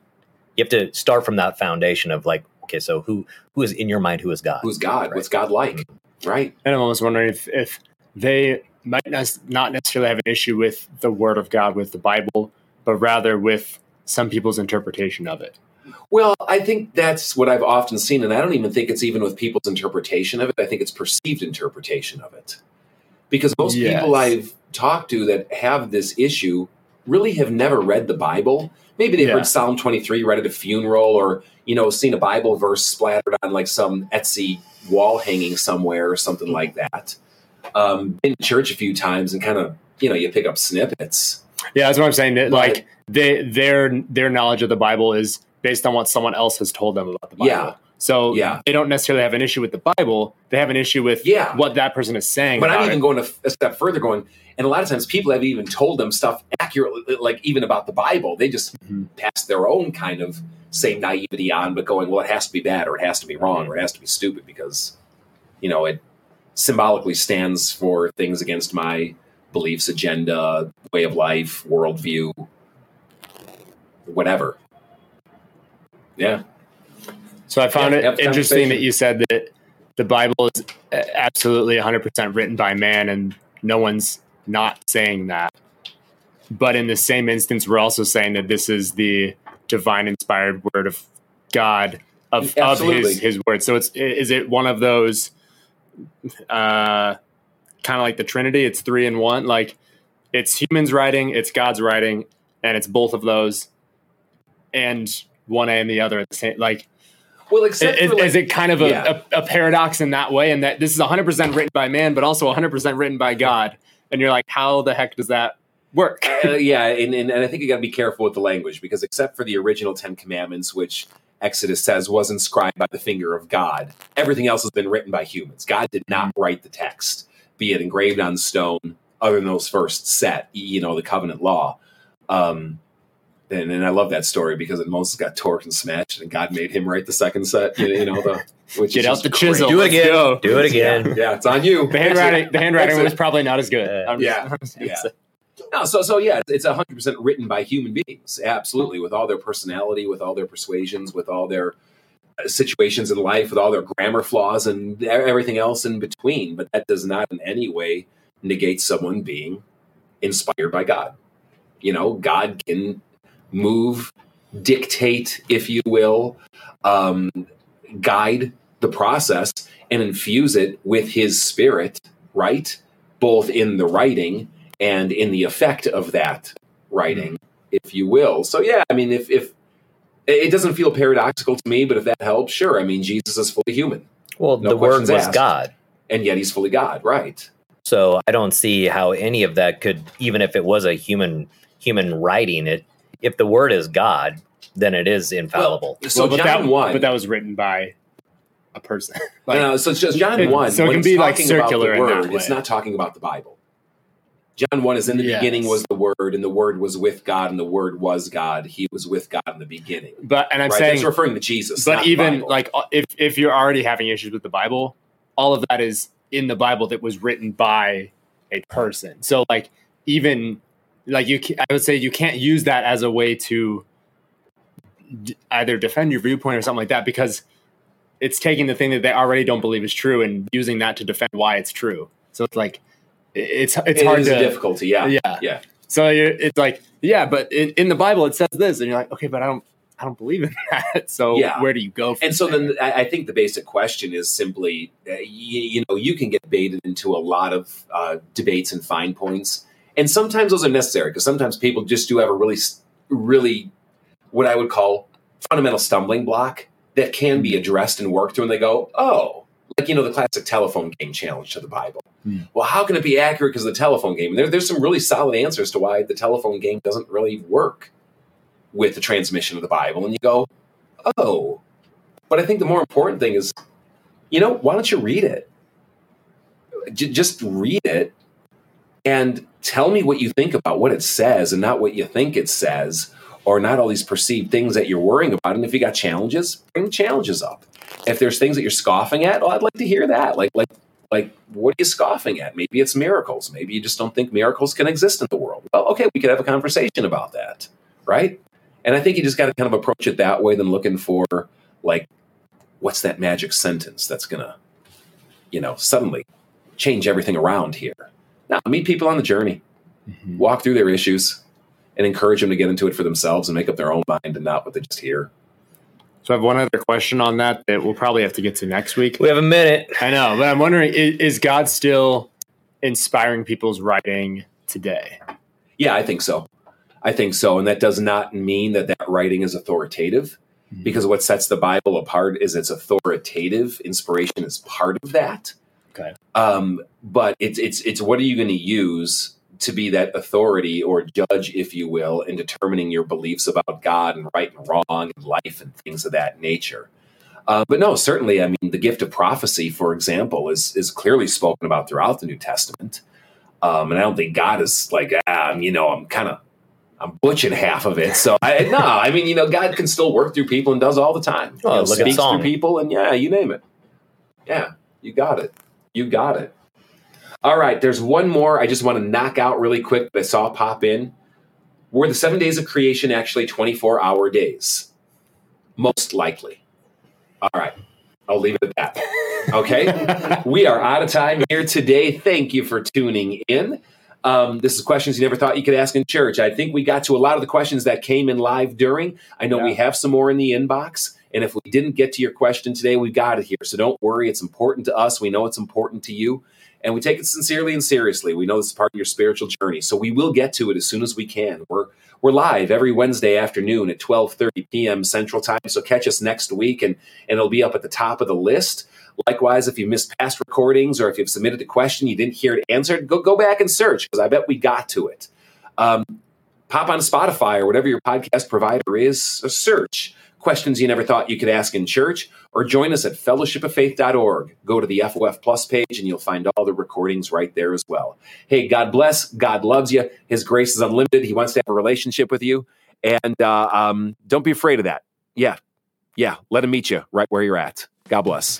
S2: you have to start from that foundation of like, okay, so who who is in your mind? Who is God?
S1: Who's God? What's God like? Mm-hmm. Right.
S3: And I'm almost wondering if, if they might not necessarily have an issue with the Word of God, with the Bible, but rather with some people's interpretation of it.
S1: Well, I think that's what I've often seen, and I don't even think it's even with people's interpretation of it. I think it's perceived interpretation of it. Because most
S3: Yes.
S1: people I've talked to that have this issue really have never read the Bible. Maybe they've
S3: Yeah.
S1: heard Psalm 23 read at a funeral or, you know, seen a Bible verse splattered on like some Etsy wall hanging somewhere or something like that. Um, been to church a few times and kind of, you know, you pick up snippets.
S3: Yeah, that's what I'm saying. That like they their their knowledge of the Bible is based on what someone else has told them about the Bible.
S1: Yeah.
S3: So
S1: Yeah.
S3: they don't necessarily have an issue with the Bible. They have an issue with
S1: Yeah.
S3: what that person is saying.
S1: But I'm even
S3: it.
S1: going a, a step further, going, and a lot of times people have even told them stuff accurately, like even about the Bible. They just
S3: Mhm.
S1: pass their own kind of same naivety on, but going, well, it has to be bad, or it has to be wrong, or it has to be stupid because, you know, it symbolically stands for things against my beliefs, agenda, way of life, worldview, whatever. Yeah.
S3: So I found
S1: Yeah,
S3: it interesting that you said that the Bible is absolutely 100% written by man, and no one's not saying that. But in the same instance, we're also saying that this is the divine inspired word of God of, of his his words. So it's is it one of those uh kind of like the Trinity? It's three in one. Like it's humans writing, it's God's writing, and it's both of those, and one and the other at the same. Like
S1: Well, except
S3: is,
S1: for like,
S3: is it kind of a,
S1: Yeah.
S3: a, a paradox in that way? And that this is 100 percent written by man, but also 100 percent written by God. And you're like, how the heck does that work?
S1: Uh, yeah, and, and, and I think you got to be careful with the language because except for the original Ten Commandments, which Exodus says was inscribed by the finger of God, everything else has been written by humans. God did not write the text, be it engraved on stone, other than those first set, you know, the covenant law. Um, and, and I love that story because Moses got torqued and smashed, and God made him write the second set. You, you know, the which
S3: Get
S1: is
S3: out the
S1: crazy.
S3: chisel.
S2: Do it again.
S3: go.
S2: Do it again.
S1: Yeah, yeah, it's on you.
S3: The handwriting, the handwriting was probably not as good.
S2: Uh,
S3: I'm just-
S1: yeah,
S3: I'm just
S1: yeah.
S3: say.
S1: No, so so yeah, it's hundred percent written by human beings, absolutely, with all their personality, with all their persuasions, with all their uh, situations in life, with all their grammar flaws and everything else in between. But that does not in any way negate someone being inspired by God. You know, God can move, dictate, if you will, um, guide the process and infuse it with His Spirit, right? Both in the writing and in the effect of that writing, if you will. So yeah, I mean, if if it doesn't feel paradoxical to me, but if that helps, sure. I mean, Jesus is fully human,
S2: Well,
S1: No
S2: the word was
S1: asked.
S2: God.
S1: and yet he's fully God, right?
S2: So I don't see how any of that could, even if it was a human human writing it, if the word is God, then it is infallible.
S1: So
S3: Well, but
S1: John
S3: that,
S1: one,
S3: but that was written by a person. Like,
S1: no, so it's just John
S3: it-
S1: one.
S3: so it
S1: when
S3: can
S1: it's
S3: be, like, circular
S1: the
S3: in that
S1: word, it's not talking about the Bible. John one is in the
S3: Yes.
S1: beginning was the word, and the word was with God, and the word was God. He was with God in the beginning.
S3: but and I'm
S1: right?
S3: saying,
S1: it's referring to Jesus. not
S3: but
S1: the
S3: even
S1: Bible.
S3: like uh, if if you're already having issues with the Bible, all of that is in the Bible that was written by a person. So like even like you, I would say you can't use that as a way to d- either defend your viewpoint or something like that because it's taking the thing that they already don't believe is true and using that to defend why it's true. So it's like it's it's
S1: It
S3: hard
S1: is
S3: to
S1: difficulty. Yeah,
S3: yeah
S1: yeah.
S3: So it's like, yeah, but in, in the Bible it says this, and you're like, okay, but I don't, I don't believe in that. So
S1: Yeah.
S3: where do you go? From
S1: And so
S3: there?
S1: then I I think the basic question is simply, uh, you, you know, you can get baited into a lot of uh, debates and fine points, and sometimes those are necessary because sometimes people just do have a really, really, what I would call fundamental stumbling block that can be addressed and worked through, and they go, oh, like you know, the classic telephone game challenge to the Bible.
S3: Hmm.
S1: Well, how can it be accurate because of the telephone game? And there, there's some really solid answers to why the telephone game doesn't really work with the transmission of the Bible, and you go, oh. But I think the more important thing is, you know, why don't you read it? J- just read it and tell me what you think about what it says and not what you think it says or not all these perceived things that you're worrying about. And if you got challenges, bring the challenges up. If there's things that you're scoffing at, well, I'd like to hear that. Like, like, like, what are you scoffing at? Maybe it's miracles. Maybe you just don't think miracles can exist in the world. Well, okay, we could have a conversation about that, right? And I think you just got to kind of approach it that way than looking for like, what's that magic sentence that's gonna, you know, suddenly change everything around here. Now, meet people on the journey,
S3: Mhm.
S1: walk through their issues, and encourage them to get into it for themselves and make up their own mind and not what they just hear.
S3: So I have one other question on that that we'll probably have to get to next week.
S2: We have a minute.
S3: I know, but I'm wondering: is, is God still inspiring people's writing today?
S1: Yeah, I think so. I think so. And that does not mean that that writing is authoritative
S3: Mhm.
S1: because what sets the Bible apart is its authoritative. Inspiration is part of that.
S3: Okay.
S1: Um, but it's, it's, it's what are you going to use to be that authority or judge, if you will, in determining your beliefs about God and right and wrong and life and things of that nature. Uh, but no, certainly, I mean, the gift of prophecy, for example, is is clearly spoken about throughout the New Testament. Um, and I don't think God is like, ah, I'm, you know, I'm kind of, I'm butching half of it. So I, no, I mean, you know, God can still work through people and does all the time.
S2: Oh,
S1: know,
S2: look at
S1: speaks through people, and yeah, you name it. Yeah, you got it. You got it. All right, there's one more I just want to knock out really quick that I saw pop in. Were the seven days of creation actually 24 hour days? Most likely. All right, I'll leave it at that. Okay. we are out of time here today. Thank you for tuning in. Um, this is questions you never thought you could ask in church. I think we got to a lot of the questions that came in live during. I know we have some more in the inbox, And if we didn't get to your question today, we got it here. So don't worry. It's important to us. We know it's important to you. And we take it sincerely and seriously. We know this is part of your spiritual journey. So we will get to it as soon as we can. We're we're live every Wednesday afternoon at 12:30 p.m. Central Time. So catch us next week and, and it'll be up at the top of the list. Likewise, if you missed past recordings or if you've submitted a question you didn't hear it answered, go go back and search because I bet we got to it. Um, pop on Spotify or whatever your podcast provider is, search questions you never thought you could ask in church, or join us at fellowshipoffaith.org. Go to the FOF Plus page and you'll find all the recordings right there as well. Hey, God bless. God loves you. His grace is unlimited. He wants to have a relationship with you. And uh, um, don't be afraid of that. Yeah. Yeah. Let him meet you right where you're at. God bless.